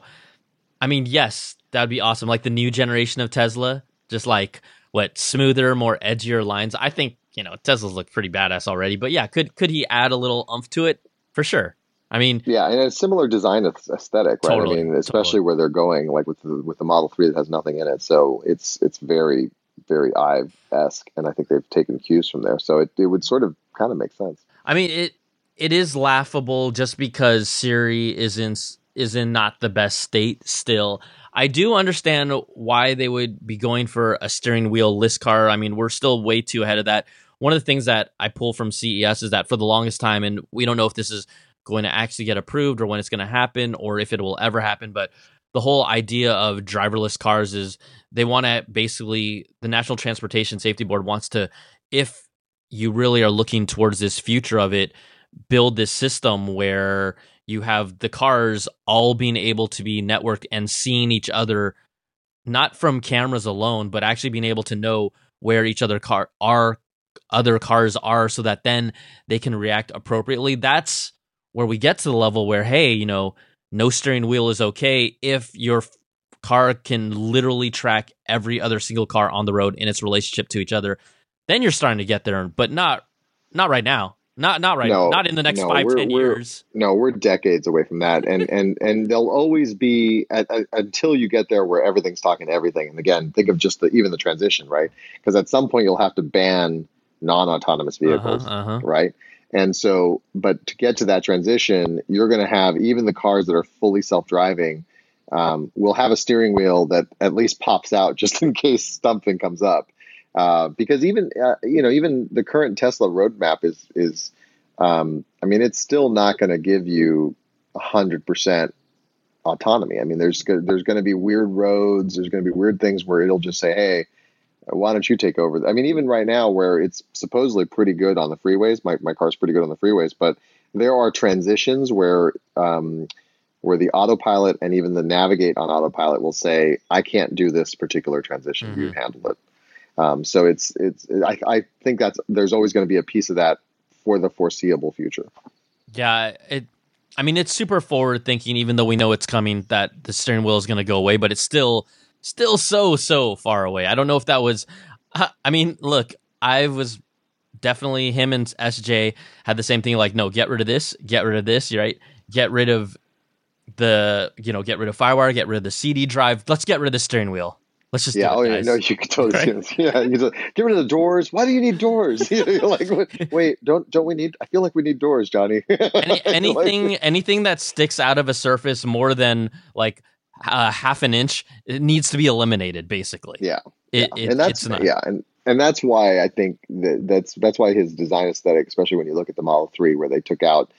I mean, yes, that would be awesome. Like the new generation of Tesla, just like what smoother, more edgier lines. I think, you know, Teslas look pretty badass already, but yeah, could could he add a little umph to it? For sure. I mean, Yeah, and a similar design aesthetic, right? Totally, I mean, especially totally. where they're going, like with the, with the Model Three that has nothing in it. So it's it's very very Ive esque, and I think they've taken cues from there. So it, it would sort of kind of make sense. I mean it it is laughable just because Siri is in s- is in not the best state still. I do understand why they would be going for a steering wheel list car. I mean, we're still way too ahead of that. One of the things that I pull from CES is that for the longest time, and we don't know if this is going to actually get approved or when it's going to happen or if it will ever happen, but the whole idea of driverless cars is they want to basically the National Transportation Safety Board wants to if you really are looking towards this future of it build this system where you have the cars all being able to be networked and seeing each other not from cameras alone but actually being able to know where each other car are other cars are so that then they can react appropriately. That's where we get to the level where hey you know no steering wheel is okay if your car can literally track every other single car on the road in its relationship to each other then you're starting to get there but not not right now not not right No, not in the next no, five we're- ten we're- years No, we're decades away from that, and and and there'll always be at, at- until you get there where everything's talking to everything. And again, think of just the even the transition, right? Because at some point you'll have to ban non-autonomous vehicles. uh-huh, uh-huh. right? And so, but to get to that transition, you're going to have even the cars that are fully self-driving um, will have a steering wheel that at least pops out just in case something comes up. Uh, because even uh, you know even the current Tesla roadmap is is um, I mean it's still not going to give you hundred percent autonomy. I mean there's there's going to be weird roads. There's going to be weird things where it'll just say, hey, why don't you take over? I mean, even right now, where it's supposedly pretty good on the freeways, my, my car's pretty good on the freeways, but there are transitions where um, where the autopilot and even the navigate on autopilot will say, I can't do this particular transition. You handle it. Um, so it's it's I, I think that's there's always going to be a piece of that for the foreseeable future. Yeah, it. I mean, it's super forward thinking, even though we know it's coming that the steering wheel is going to go away, but it's still, still so so far away. I don't know if that was. I mean, look, I was definitely him and SJ had the same thing. Like, no, get rid of this, get rid of this. Right, get rid of the, you know, get rid of Firewire, get rid of the CD drive. Let's get rid of the steering wheel. Let's just Yeah, oh it, yeah, no, you could totally see this. Yeah, you just, get rid of the doors. Why do you need doors? You're like, wait, don't don't we need? I feel like we need doors, Jony. Any, Like- anything anything that sticks out of a surface more than like uh, half an inch it needs to be eliminated basically yeah, it, yeah. it- and that's yeah, and and that's why I think that that's that's why his design aesthetic, especially when you look at the Model Three, where they took out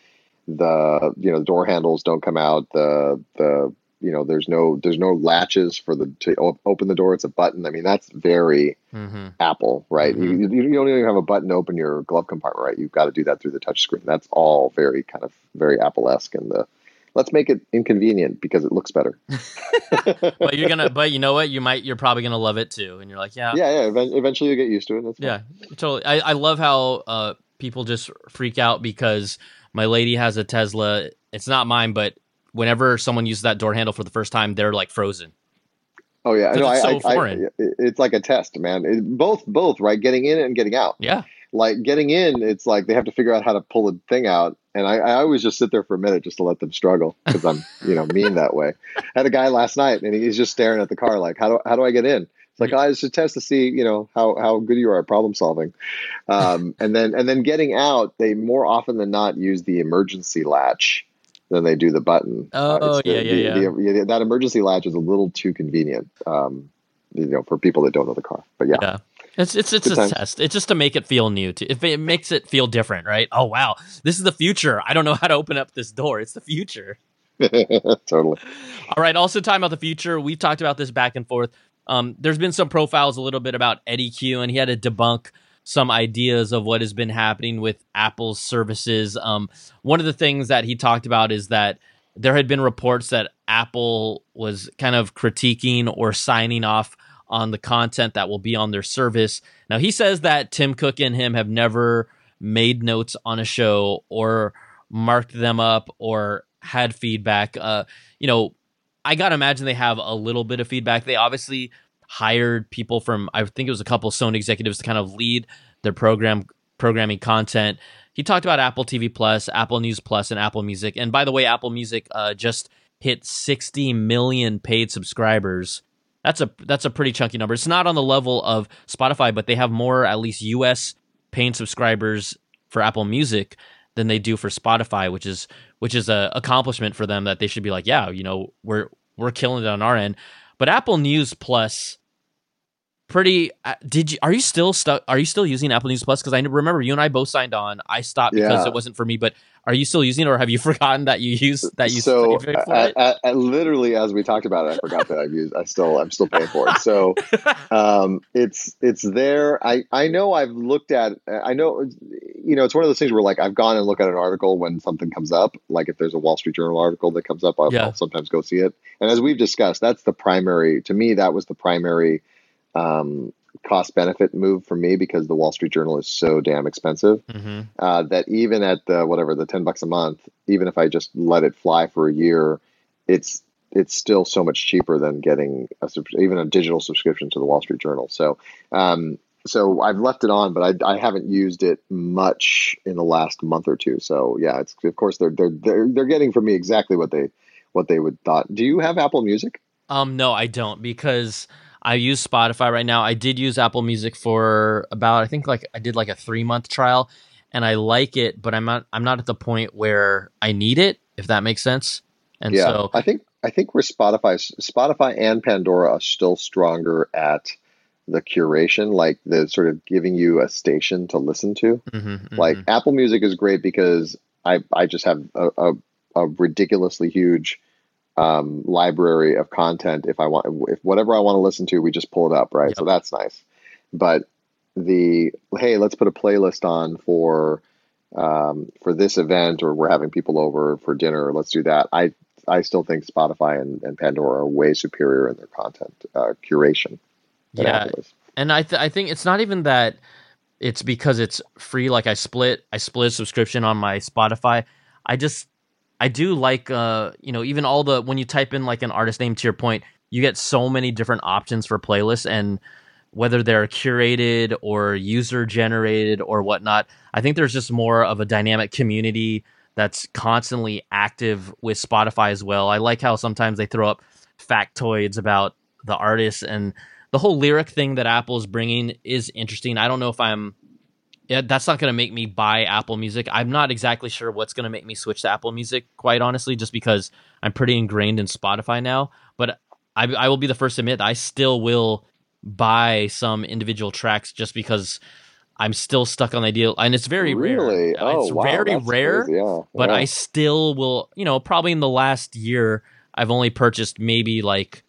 the you know the door handles don't come out the the you know there's no there's no latches for the to o- open the door. It's a button. I mean that's very mm-hmm. apple right? Mhm. you, you, you don't even have a button to open your glove compartment right? You've got to do that through the touch screen. That's all very kind of very apple-esque and the let's make it inconvenient because it looks better. But you're gonna but you know what? You might you're probably gonna love it too. And you're like yeah. Yeah yeah. Even- eventually you get used to it. Yeah totally. I, I love how uh people just freak out because My lady has a Tesla. It's not mine, but whenever someone uses that door handle for the first time, they're like frozen. Oh yeah, no, it's I, so I, I, foreign. it's like a test, man. It, both, both, right? Getting in and getting out. Yeah. Like getting in, it's like they have to figure out how to pull the thing out, and I, I always just sit there for a minute just to let them struggle because I'm, you know, mean that way. I had a guy last night, and he's just staring at the car like, how do how do I get in? It's like, oh, it's a test to see, you know, how how good you are at problem solving, um, and then and then getting out. They more often than not use the emergency latch than they do the button. Uh, Oh, the- yeah, yeah, the- yeah. the- yeah, That emergency latch is a little too convenient, um, you know, for people that don't know the car. But yeah, Yeah. It's it's it's Good a times. test. It's just to make it feel new. To if it makes it feel different, right? Oh wow, this is the future. I don't know how to open up this door. It's the future. totally. All right. Also, talking about the future, we've talked about this back and forth. Um, there's been some profiles a little bit about Eddy Cue, and he had to debunk some ideas of what has been happening with Apple's services. Um, one of the things that he talked about is that there had been reports that Apple was kind of critiquing or signing off on the content that will be on their service. Now, he says that Tim Cook and him have never made notes on a show or marked them up or had feedback. Uh, you know, I gotta imagine they have a little bit of feedback. They obviously hired people from I think it was a couple Sony executives to kind of lead their program programming content. He talked about Apple TV Plus, Apple News Plus, and Apple Music. And by the way, Apple Music uh, just hit 60 million paid subscribers. That's a that's a pretty chunky number. It's not on the level of Spotify, but they have more at least US paying subscribers for Apple Music than they do for Spotify, which is which is a accomplishment for them that they should be like, yeah, you know, we're we're killing it on our end. But Apple News Plus pretty uh, did you are you still stuck are you still using Apple News Plus cuz I remember you and I both signed on. I stopped because Yeah. it wasn't for me, but are you still using it or have you forgotten that you use that you so for I, it? I, I, literally as we talked about it, I forgot that I've used. I still I'm still paying for it. So um, it's it's there. I I know I've looked at. I know you know it's one of those things where like I've gone and looked at an article when something comes up. Like if there's a Wall Street Journal article that comes up, I'll, Yeah. I'll sometimes go see it. And as we've discussed, that's the primary. To me, that was the primary. Um, cost benefit move for me because the Wall Street Journal is so damn expensive Mhm. uh, that even at the whatever the 10 bucks a month even if i just let it fly for a year it's it's still so much cheaper than getting a even a digital subscription to the wall street journal. So um so i've left it on but i, I haven't used it much in the last month or two. So yeah it's of course they're they're they're, they're getting from me exactly what they what they would thought. Do you have apple music? Um, no, I don't because I use Spotify right now. I did use Apple Music for about I think like I did like a three month trial, and I like it, but I'm not I'm not at the point where I need it. If that makes sense. And yeah so i think i think where spotify spotify and pandora are still stronger at the curation like the sort of giving you a station to listen to mhm, mhm. like apple music is great because i i just have a, a, a ridiculously huge um, library of content if i want if whatever i want to listen to we just pull it up right? So that's nice. But the hey let's put a playlist on for um, for this event or we're having people over for dinner let's do that. I i still think spotify and, and pandora are way superior in their content uh, curation yeah, and I th- I think it's not even that it's because it's free. Like I split I split a subscription on my Spotify. I just I do like uh you know even all the when you type in like an artist name to your point, you get so many different options for playlists and whether they're curated or user generated or whatnot. I think there's just more of a dynamic community that's constantly active with Spotify as well. I like how sometimes they throw up factoids about the artists and the whole lyric thing that Apple is bringing is interesting. I don't know if I'm yeah, that's not going to make me buy Apple Music. I'm not exactly sure what's going to make me switch to Apple Music, quite honestly, just because I'm pretty ingrained in Spotify now. But I, I will be the first to admit I still will buy some individual tracks just because I'm still stuck on the idea, and it's very really rare. oh it's wow, very rare, crazy, yeah but yeah. I still will. You know, probably in the last year, I've only purchased maybe like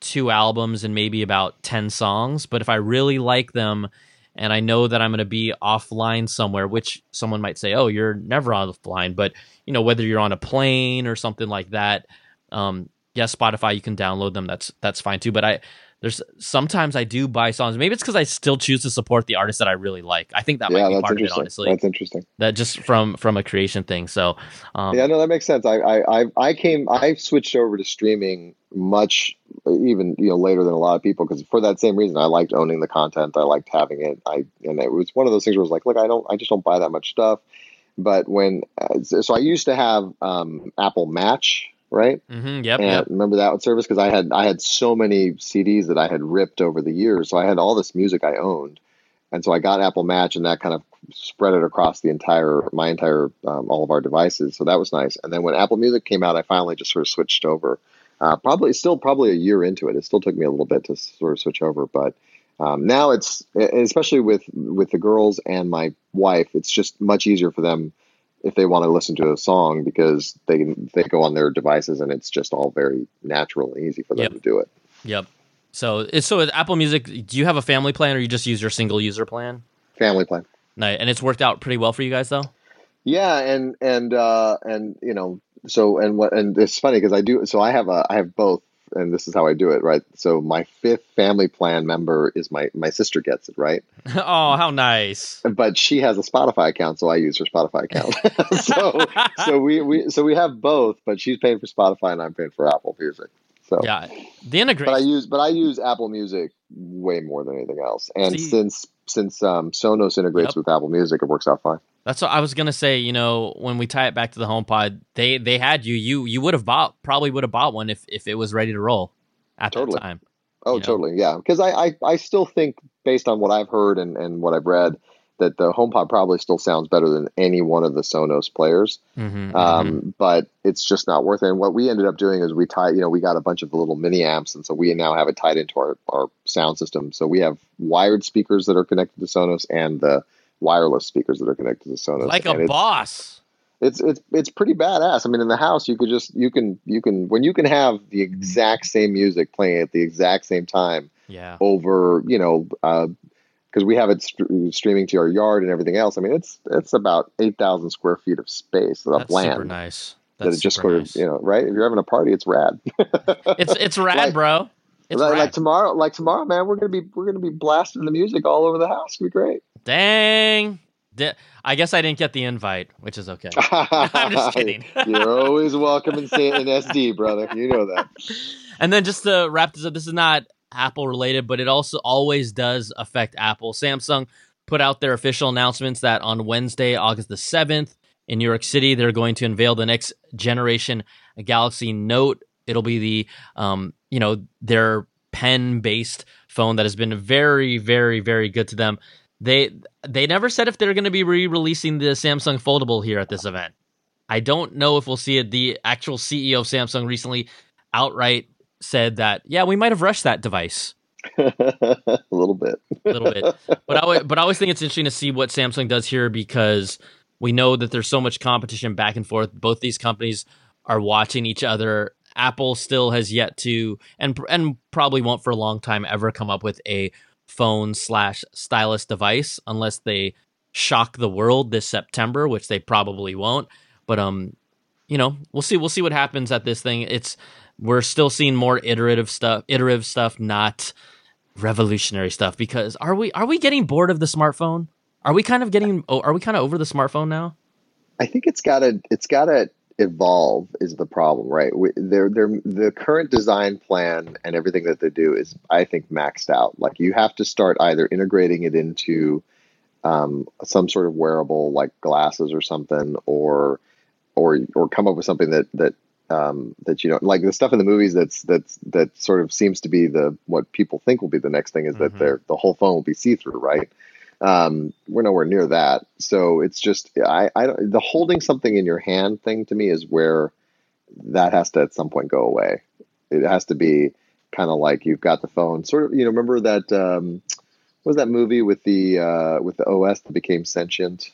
two albums and maybe about 10 songs. But if I really like them and I know that I'm going to be offline somewhere, which someone might say, oh, you're never offline. But, you know, whether you're on a plane or something like that, um, yeah, Spotify, you can download them. That's, that's fine too. But I, there's sometimes I do buy songs. Maybe it's because I still choose to support the artist that I really like. I think that yeah, might be that's part of it, interesting. honestly. That's interesting. that just from from a creation thing. So, um, Yeah, no, that makes sense. I, I, I, I came, I switched over to streaming much, even you know, later than a lot of people because for that same reason, I liked owning the content. I liked having it. I, and it was one of those things where I was like, look, I don't, I just don't buy that much stuff. But when, uh, so I used to have um, Apple Match, right? Mm-hmm, yep, and yep. remember that service because I had I had so many CDs that I had ripped over the years, so I had all this music I owned, and so I got Apple Match, and that kind of spread it across the entire my entire um, all of our devices. So that was nice. And then when Apple Music came out, I finally just sort of switched over. Uh, probably still probably a year into it. It still took me a little bit to sort of switch over, but um, now it's especially with with the girls and my wife, it's just much easier for them if they want to listen to a song because they they go on their devices and it's just all very natural and easy for them Yep. to do it. Yep. So it's so with Apple Music. Do you have a family plan or you just use your single user plan? Family plan. No, and it's worked out pretty well for you guys though. Yeah, and and uh, and you know, so and what and it's funny because I do so I have a I have both, and this is how I do it, right? So my fifth family plan member is my my sister gets it, right? oh, how nice. But she has a Spotify account, so I use her Spotify account. so so we we so we have both, but she's paying for Spotify and I'm paying for Apple Music. So yeah, the but I use but I use Apple Music way more than anything else. And See- since since um, Sonos integrates Yep. with Apple Music, it works out fine. That's what I was gonna say. You know, when we tie it back to the HomePod, they they had you. You you would have bought probably would have bought one if if it was ready to roll at Totally. that time. Oh, you know? totally. Yeah, because I, I I still think based on what I've heard and and what I've read that the HomePod probably still sounds better than any one of the Sonos players. Mm-hmm, Um, but it's just not worth it. And what we ended up doing is we tied, you know, we got a bunch of the little mini amps, and so we now have it tied into our our sound system. So we have wired speakers that are connected to Sonos and the wireless speakers that are connected to the Sonos. like a it's- boss. it's it's it's pretty badass. I mean, in the house, you could just you can you can when you can have the exact same music playing at the exact same time Yeah. over you know uh, because we have it st- streaming to our yard and everything else. I mean, it's it's about eight thousand square feet of space of That's land super nice. that That's it just sort nice. of you know right. If you're having a party, it's rad. It's it's rad, Like- bro. Like, like tomorrow, like tomorrow, man, we're gonna be we're gonna be blasting the music all over the house. Gonna be great. Dang. I guess I didn't get the invite, which is okay. I'm just kidding. You're always welcome in, in SD, brother. You know that. And then just to wrap this up, this is not Apple related, but it also always does affect Apple. Samsung put out their official announcements that on Wednesday, August the 7th, in New York City, they're going to unveil the next generation Galaxy Note. It'll be the, um, you know, their pen based phone that has been very, very, very good to them. They they never said if they're going to be re-releasing the Samsung Foldable here at this event. I don't know if we'll see it. The actual CEO of Samsung recently outright said that, yeah, we might have rushed that device a little bit. a little bit. But I, always, but I always think it's interesting to see what Samsung does here because we know that there's so much competition back and forth. Both these companies are watching each other. Apple still has yet to, and and probably won't for a long time ever come up with a phone slash stylus device unless they shock the world this September, which they probably won't. But um, you know, we'll see. We'll see what happens at this thing. It's we're still seeing more iterative stuff, iterative stuff, not revolutionary stuff. Because are we are we getting bored of the smartphone? Are we kind of getting? Oh, are we kind of over the smartphone now? I think it's got to it's got to evolve is the problem, right? We, they're, they're, the current design plan and everything that they do is, I think, maxed out. Like you have to start either integrating it into um, some sort of wearable, like glasses or something, or or or come up with something that that um, that you know, like the stuff in the movies that's that's that sort of seems to be the what people think will be the next thing is that Mhm. their the whole phone will be see through, right? Um, we're nowhere near that. So it's just I, I don't- the holding something in your hand thing to me is where that has to at some point go away. It has to be kind of like you've got the phone, sort of. You know, remember that um, what was that movie with the uh, with the OS that became sentient?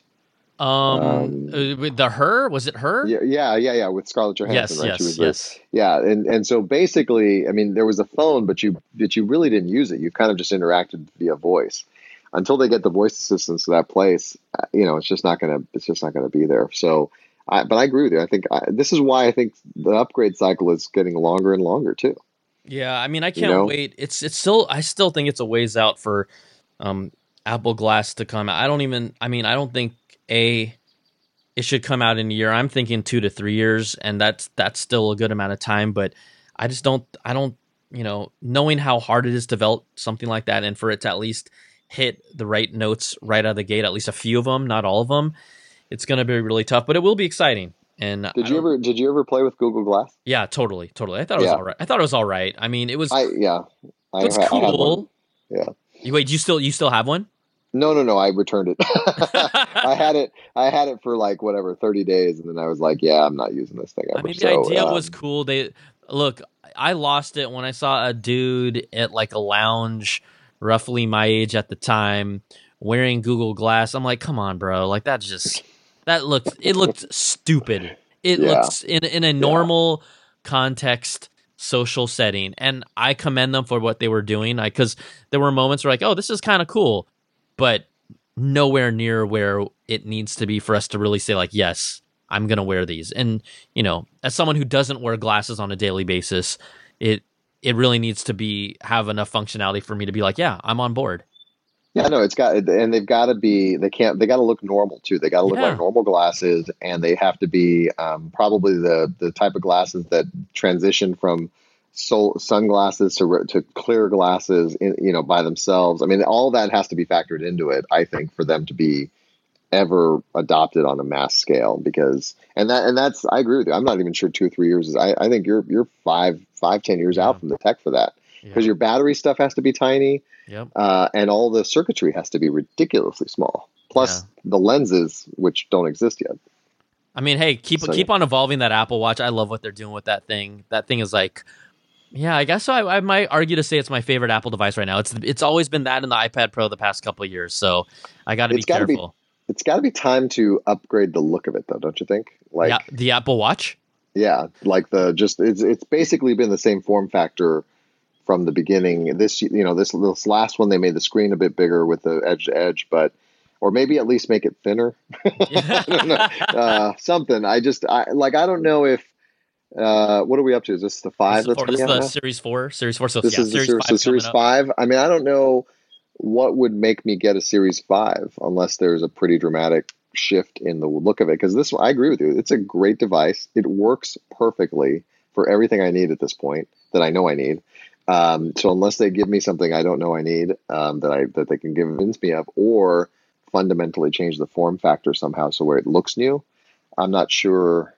Um, Um, uh, with the her was it her? Yeah, yeah, yeah, yeah. With Scarlett Johansson, yes, right? yes, She was the- yes. yeah, and and so basically, I mean, there was a phone, but you but you really didn't use it. You kind of just interacted via voice. Until they get the voice assistants to that place, uh, you know, it's just not gonna it's just not gonna be there. So, I, but I agree with you. I think I, this is why I think the upgrade cycle is getting longer and longer too. Yeah, I mean, I can't know? wait. It's it's still I still think it's a ways out for um Apple Glass to come out. I don't even I mean, I don't think a it should come out in a year. I'm thinking 2 to 3 years and that's that's still a good amount of time, but I just don't I don't, you know, knowing how hard it is to develop something like that and for it to at least hit the right notes right out of the gate, at least a few of them, not all of them, it's going to be really tough, but it will be exciting. And Did you ever did you ever play with Google Glass? Yeah, totally, totally. I thought it was Yeah. all right. I thought it was all right. I mean, it was I yeah. I, it's I cool. Yeah. You- Wait, you still you still have one? No, no, no. I returned it. I had it. I had it for like whatever thirty days, and then I was like, "Yeah, I'm not using this thing ever." I mean, the So, idea um, was cool. They look. I lost it when I saw a dude at like a lounge, roughly my age at the time, wearing Google Glass. I'm like, come on, bro. Like that's just that looked. It looked stupid. It Yeah. looks in in a normal context social setting and i commend them for what they were doing Like, because there were moments where like oh this is kind of cool but nowhere near where it needs to be for us to really say like yes i'm gonna wear these and you know as someone who doesn't wear glasses on a daily basis it it really needs to be have enough functionality for me to be like yeah i'm on board Yeah, no, it's got, and they've got to be. They can't. They got to look normal too. They got to look Yeah. like normal glasses, and they have to be um, probably the the type of glasses that transition from sol- sunglasses to to clear glasses, in, you know, by themselves. I mean, all that has to be factored into it. I think for them to be ever adopted on a mass scale, because and that and that's I agree with you. I'm not even sure two or three years is. I, I think you're you're five five ten years Yeah. out from the tech for that because yeah. your battery stuff has to be tiny yep uh, and all the circuitry has to be ridiculously small. Plus the lenses, which don't exist yet. I mean, hey, keep So, keep on evolving that Apple Watch. I love what they're doing with that thing. That thing is like, yeah, I guess so. I, I might argue to say it's my favorite Apple device right now. It's it's always been that and the iPad Pro the past couple of years. So I got to be It's gotta be- careful. It's got to be time to upgrade the look of it, though, don't you think? Like, yeah, the Apple Watch. yeah, like the just it's it's basically been the same form factor from the beginning. This you know this this last one they made the screen a bit bigger with the edge to edge, but or maybe at least make it thinner. I don't know. uh, something. I just I like I don't know if uh, what are we up to? Is this the five this is, the, this is the? Series Four. Series Four. So this yeah, is the Series series, Five. so series five. I mean, I don't know what would make me get a series five unless there's a pretty dramatic shift in the look of it. Because this, I agree with you. It's a great device. It works perfectly for everything I need at this point that I know I need. Um, so unless they give me something I don't know I need um, that I that they can convince me of, or fundamentally change the form factor somehow so where it looks new, I'm not sure.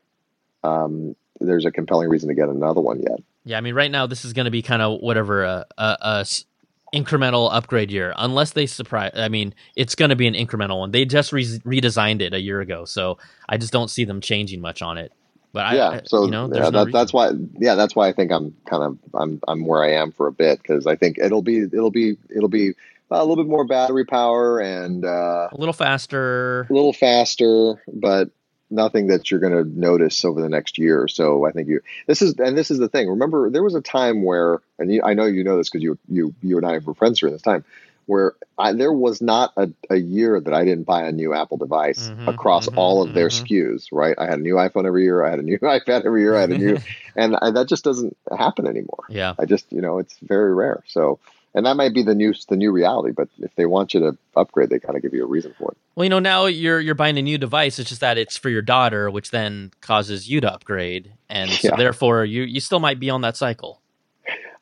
Um, there's a compelling reason to get another one yet. Yeah, I mean, right now this is going to be kind of whatever a, a, a s- incremental upgrade year, unless they surprise. I mean, it's going to be an incremental one. They just re- redesigned it a year ago, so I just don't see them changing much on it. But yeah, I- so you know, yeah, no that, that's why. Yeah, that's why I think I'm kind of I'm I'm where I am for a bit because I think it'll be it'll be it'll be a little bit more battery power and uh, a little faster. a little faster, but nothing that you're going to notice over the next year or so. I think you this is and this is the thing. Remember, there was a time where, and you, I know you know this because you you you and I were friends during this time, where I, there was not a, a year that I didn't buy a new Apple device Mhm, across mhm, all of their mhm. SKUs. Right, I had a new iPhone every year. I had a new iPad every year. I had a new, and I, that just doesn't happen anymore. Yeah, I just you know it's very rare. So. And that might be the new the new reality, but if they want you to upgrade, they kind of give you a reason for it. Well, you know, now you're you're buying a new device. It's just that it's for your daughter, which then causes you to upgrade, and so Yeah. therefore you you still might be on that cycle.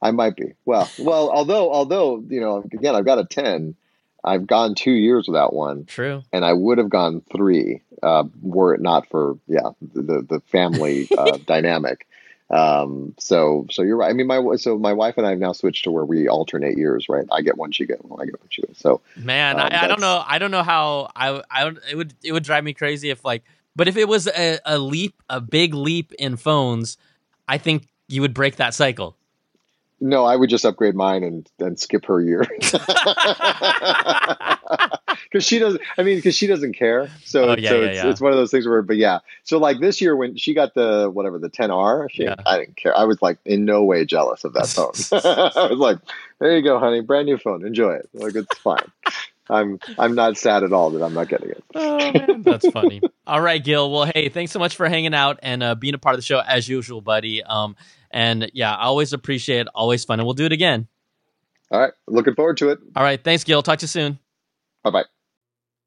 I might be. Well, well, although although you know, again, I've got a ten. I've gone two years without one, True. and I would have gone three uh, were it not for yeah the the family uh, dynamic. Um, so so you're right. I mean, my so my wife and I have now switched to where we alternate years. Right, I get one, she get one, I get one, she get. So Man, Um, I, I don't know. I don't know how I I would it would it would drive me crazy if like, but if it was a, a leap, a big leap in phones, I think you would break that cycle. no, I would just upgrade mine and and skip her year because she doesn't. I mean, because she doesn't care. So Oh, it's, yeah, so yeah, it's, yeah. it's one of those things where, but yeah. So like this year when she got the whatever the 10R, she. I didn't care. I was like in no way jealous of that phone. I was like, there you go, honey, brand new phone, enjoy it. Like it's fine. I'm I'm not sad at all that I'm not getting it. Oh man, that's funny. all right, Gil. Well, hey, thanks so much for hanging out and uh, being a part of the show as usual, buddy. Um, and yeah, I always appreciate it. Always fun, and we'll do it again. All right, looking forward to it. All right, thanks, Gil. Talk to you soon. Bye bye.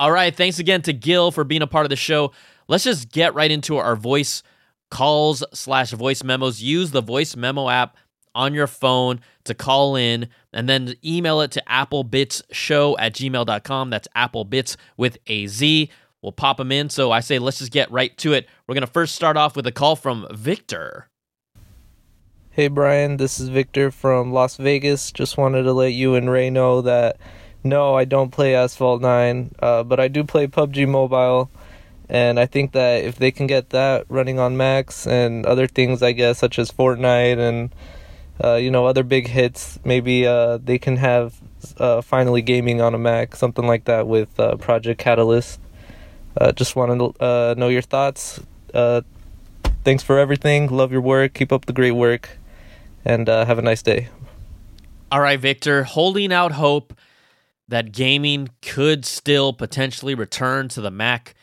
All right, thanks again to Gil for being a part of the show. Let's just get right into our voice calls slash voice memos. Use the voice memo app on your phone to call in and then email it to applebitzshow at gmail.com. That's applebitz with a Z. We'll pop them in. So I say, let's just get right to it. We're going to first start off with a call from Victor. Hey Brian, this is Victor from Las Vegas. Just wanted to let you and Ray know that no, I don't play Asphalt 9, uh, but I do play PUBG Mobile. And I think that if they can get that running on Macs and other things, I guess, such as Fortnite and uh, you know other big hits, maybe uh, they can have uh, finally gaming on a Mac, something like that with uh, Project Catalyst. Uh, just want to know your thoughts. thanks for everything. Love your work. Keep up the great work, and have a nice day. All right, Victor, holding out hope that gaming could still potentially return to the Mac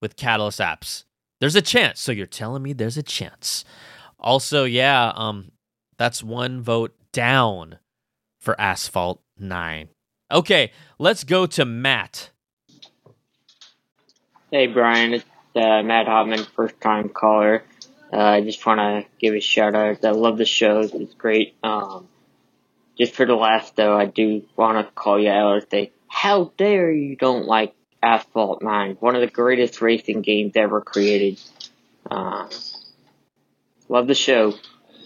with Catalyst apps. There's a chance. So you're telling me there's a chance. Also, yeah, um, that's one vote down for Asphalt 9. Okay, let's go to Matt. Hey, Brian. It's uh, Matt Hotman, first time caller. Uh, I just want to give a shout out. I love the show. It's great. Um, just for the last, though, I do want to call you out and say, how dare you don't like Asphalt 9, one of the greatest racing games ever created. Uh, love the show.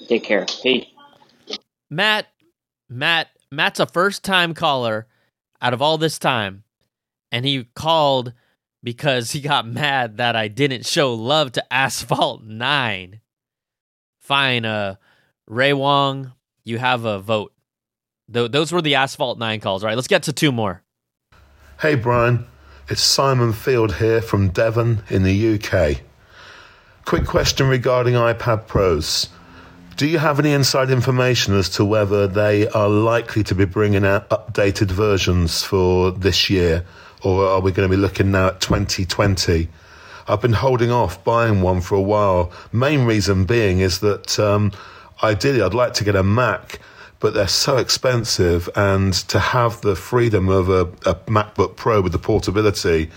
Take care. Peace. Matt, Matt, Matt's a first time caller out of all this time, and he called because he got mad that I didn't show love to Asphalt 9. Fine, uh, Ray Wong, you have a vote. Th- those were the Asphalt 9 calls. All right, let's get to two more. Hey, Brian. It's Simon Field here from Devon in the UK. Quick question regarding iPad Pros. Do you have any inside information as to whether they are likely to be bringing out updated versions for this year, or are we going to be looking now at 2020? I've been holding off buying one for a while. Main reason being is that um, ideally I'd like to get a Mac but they're so expensive. And to have the freedom of a, a MacBook Pro with the portability,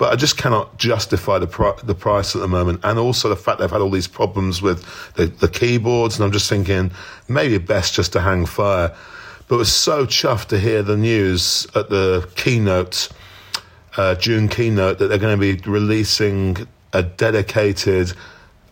but I just cannot justify the the price at the moment, and also the fact they've had all these problems with the, the keyboards. And I'm just thinking maybe best just to hang fire. But was so chuffed to hear the news at the keynote, uh, June keynote, that they're going to be releasing a dedicated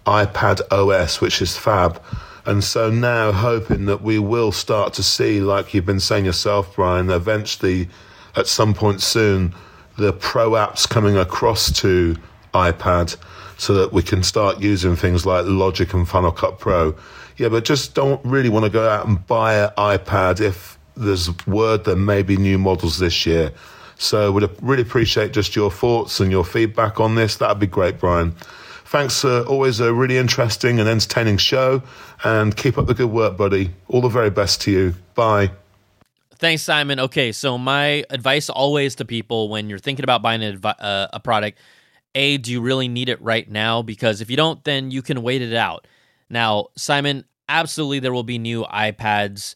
iPad OS, which is fab. And so now hoping that we will start to see, like you've been saying yourself, Brian, eventually at some point soon, the pro apps coming across to iPad so that we can start using things like Logic and Final Cut Pro. Yeah, but just don't really want to go out and buy an iPad if there's word there may be new models this year. So would really appreciate just your thoughts and your feedback on this. That'd be great, Brian. Thanks for always a really interesting and entertaining show. And keep up the good work, buddy. All the very best to you. Bye. Thanks, Simon. Okay, so my advice always to people when you're thinking about buying a, uh, a product, A, do you really need it right now? Because if you don't, then you can wait it out. Now, Simon, absolutely there will be new iPads,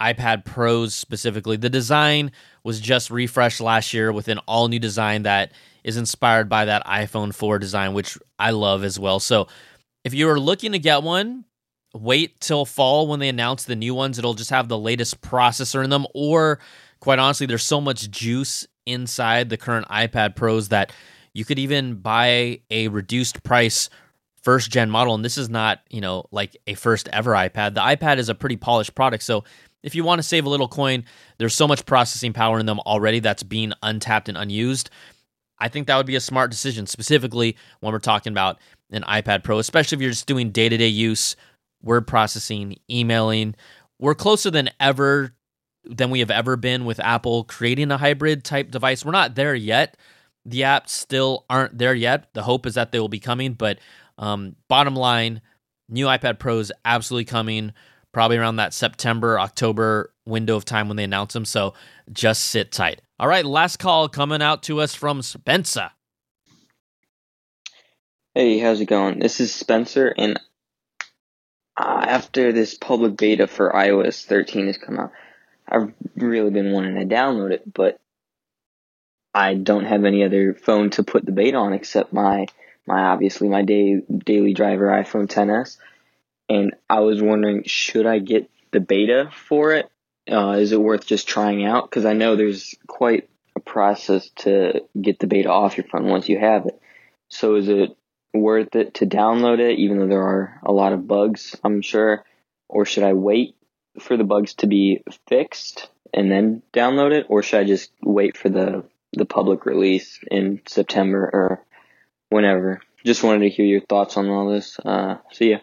iPad Pros specifically. The design was just refreshed last year with an all new design that is inspired by that iPhone 4 design, which I love as well. So if you are looking to get one, wait till fall when they announce the new ones. It'll just have the latest processor in them. Or, quite honestly, there's so much juice inside the current iPad Pros that you could even buy a reduced price first gen model. And this is not, you know, like a first ever iPad. The iPad is a pretty polished product. So if you want to save a little coin, there's so much processing power in them already that's being untapped and unused. I think that would be a smart decision, specifically when we're talking about an iPad Pro, especially if you're just doing day to day use, word processing, emailing. We're closer than ever than we have ever been with Apple creating a hybrid type device. We're not there yet. The apps still aren't there yet. The hope is that they will be coming, but um, bottom line, new iPad Pros absolutely coming, probably around that September October window of time when they announce them. So just sit tight. All right, last call coming out to us from Spencer. Hey, how's it going? This is Spencer, and uh, after this public beta for iOS 13 has come out, I've really been wanting to download it, but I don't have any other phone to put the beta on except my my obviously my day, daily driver iPhone 10s, and I was wondering should I get the beta for it? Uh, is it worth just trying out? Because I know there's quite a process to get the beta off your phone once you have it. So is it worth it to download it, even though there are a lot of bugs, I'm sure? Or should I wait for the bugs to be fixed and then download it? Or should I just wait for the, the public release in September or whenever? Just wanted to hear your thoughts on all this. Uh, see ya.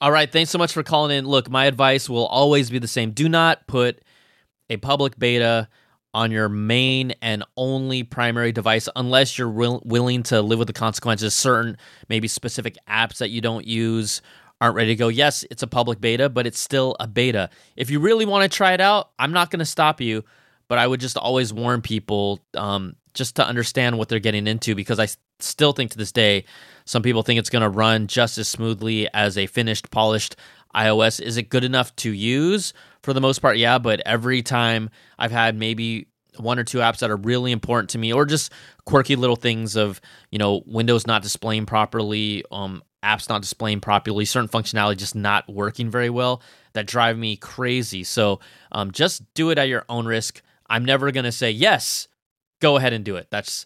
All right. Thanks so much for calling in. Look, my advice will always be the same. Do not put a public beta on your main and only primary device unless you're will- willing to live with the consequences. Certain, maybe specific apps that you don't use aren't ready to go. Yes, it's a public beta, but it's still a beta. If you really want to try it out, I'm not going to stop you, but I would just always warn people um, just to understand what they're getting into because I still think to this day, some people think it's going to run just as smoothly as a finished, polished iOS. Is it good enough to use? For the most part, yeah, but every time I've had maybe one or two apps that are really important to me or just quirky little things of, you know, Windows not displaying properly, um apps not displaying properly, certain functionality just not working very well that drive me crazy. So, um, just do it at your own risk. I'm never going to say yes, go ahead and do it. That's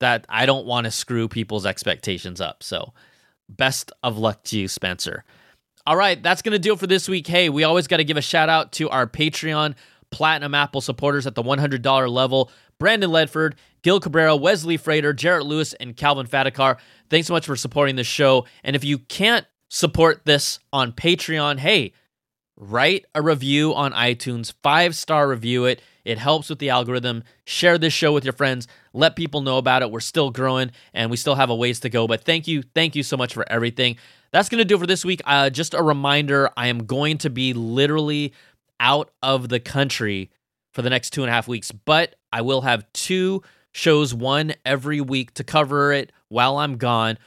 that I don't want to screw people's expectations up. So, best of luck to you, Spencer. All right, that's going to do it for this week. Hey, we always got to give a shout out to our Patreon Platinum Apple supporters at the $100 level Brandon Ledford, Gil Cabrera, Wesley Frater, Jarrett Lewis, and Calvin Fatakar. Thanks so much for supporting the show. And if you can't support this on Patreon, hey, write a review on iTunes, five star review it. It helps with the algorithm. Share this show with your friends. Let people know about it. We're still growing and we still have a ways to go. But thank you. Thank you so much for everything. That's going to do it for this week. Uh, just a reminder I am going to be literally out of the country for the next two and a half weeks, but I will have two shows, one every week to cover it while I'm gone.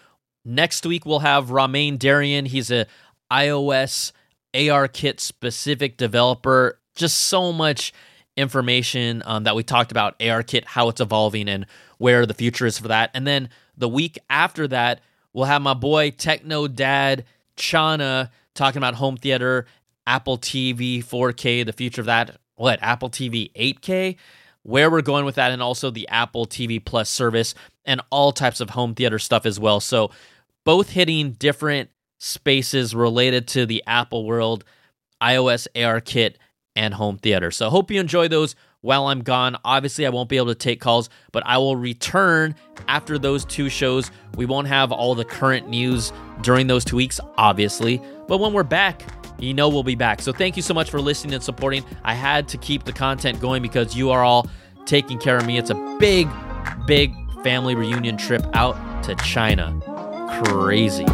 Next week, we'll have Romain Darian. He's a iOS ARKit specific developer. Just so much information um, that we talked about ARKit, how it's evolving, and where the future is for that. And then the week after that, we'll have my boy Techno Dad Chana talking about home theater, Apple TV 4K, the future of that. What, Apple TV 8K? Where we're going with that, and also the Apple TV Plus service, and all types of home theater stuff as well. So, both hitting different spaces related to the Apple world, iOS ARKit, and home theater. So, hope you enjoy those while I'm gone. Obviously, I won't be able to take calls, but I will return after those two shows. We won't have all the current news during those two weeks, obviously, but when we're back, you know we'll be back. So thank you so much for listening and supporting. I had to keep the content going because you are all taking care of me. It's a big, big family reunion trip out to China. Crazy,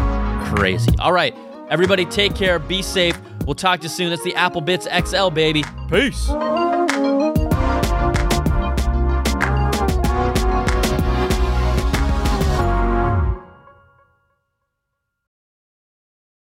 crazy. All right, everybody, take care, be safe. We'll talk to you soon. That's the Apple Bitz XL, baby. Peace.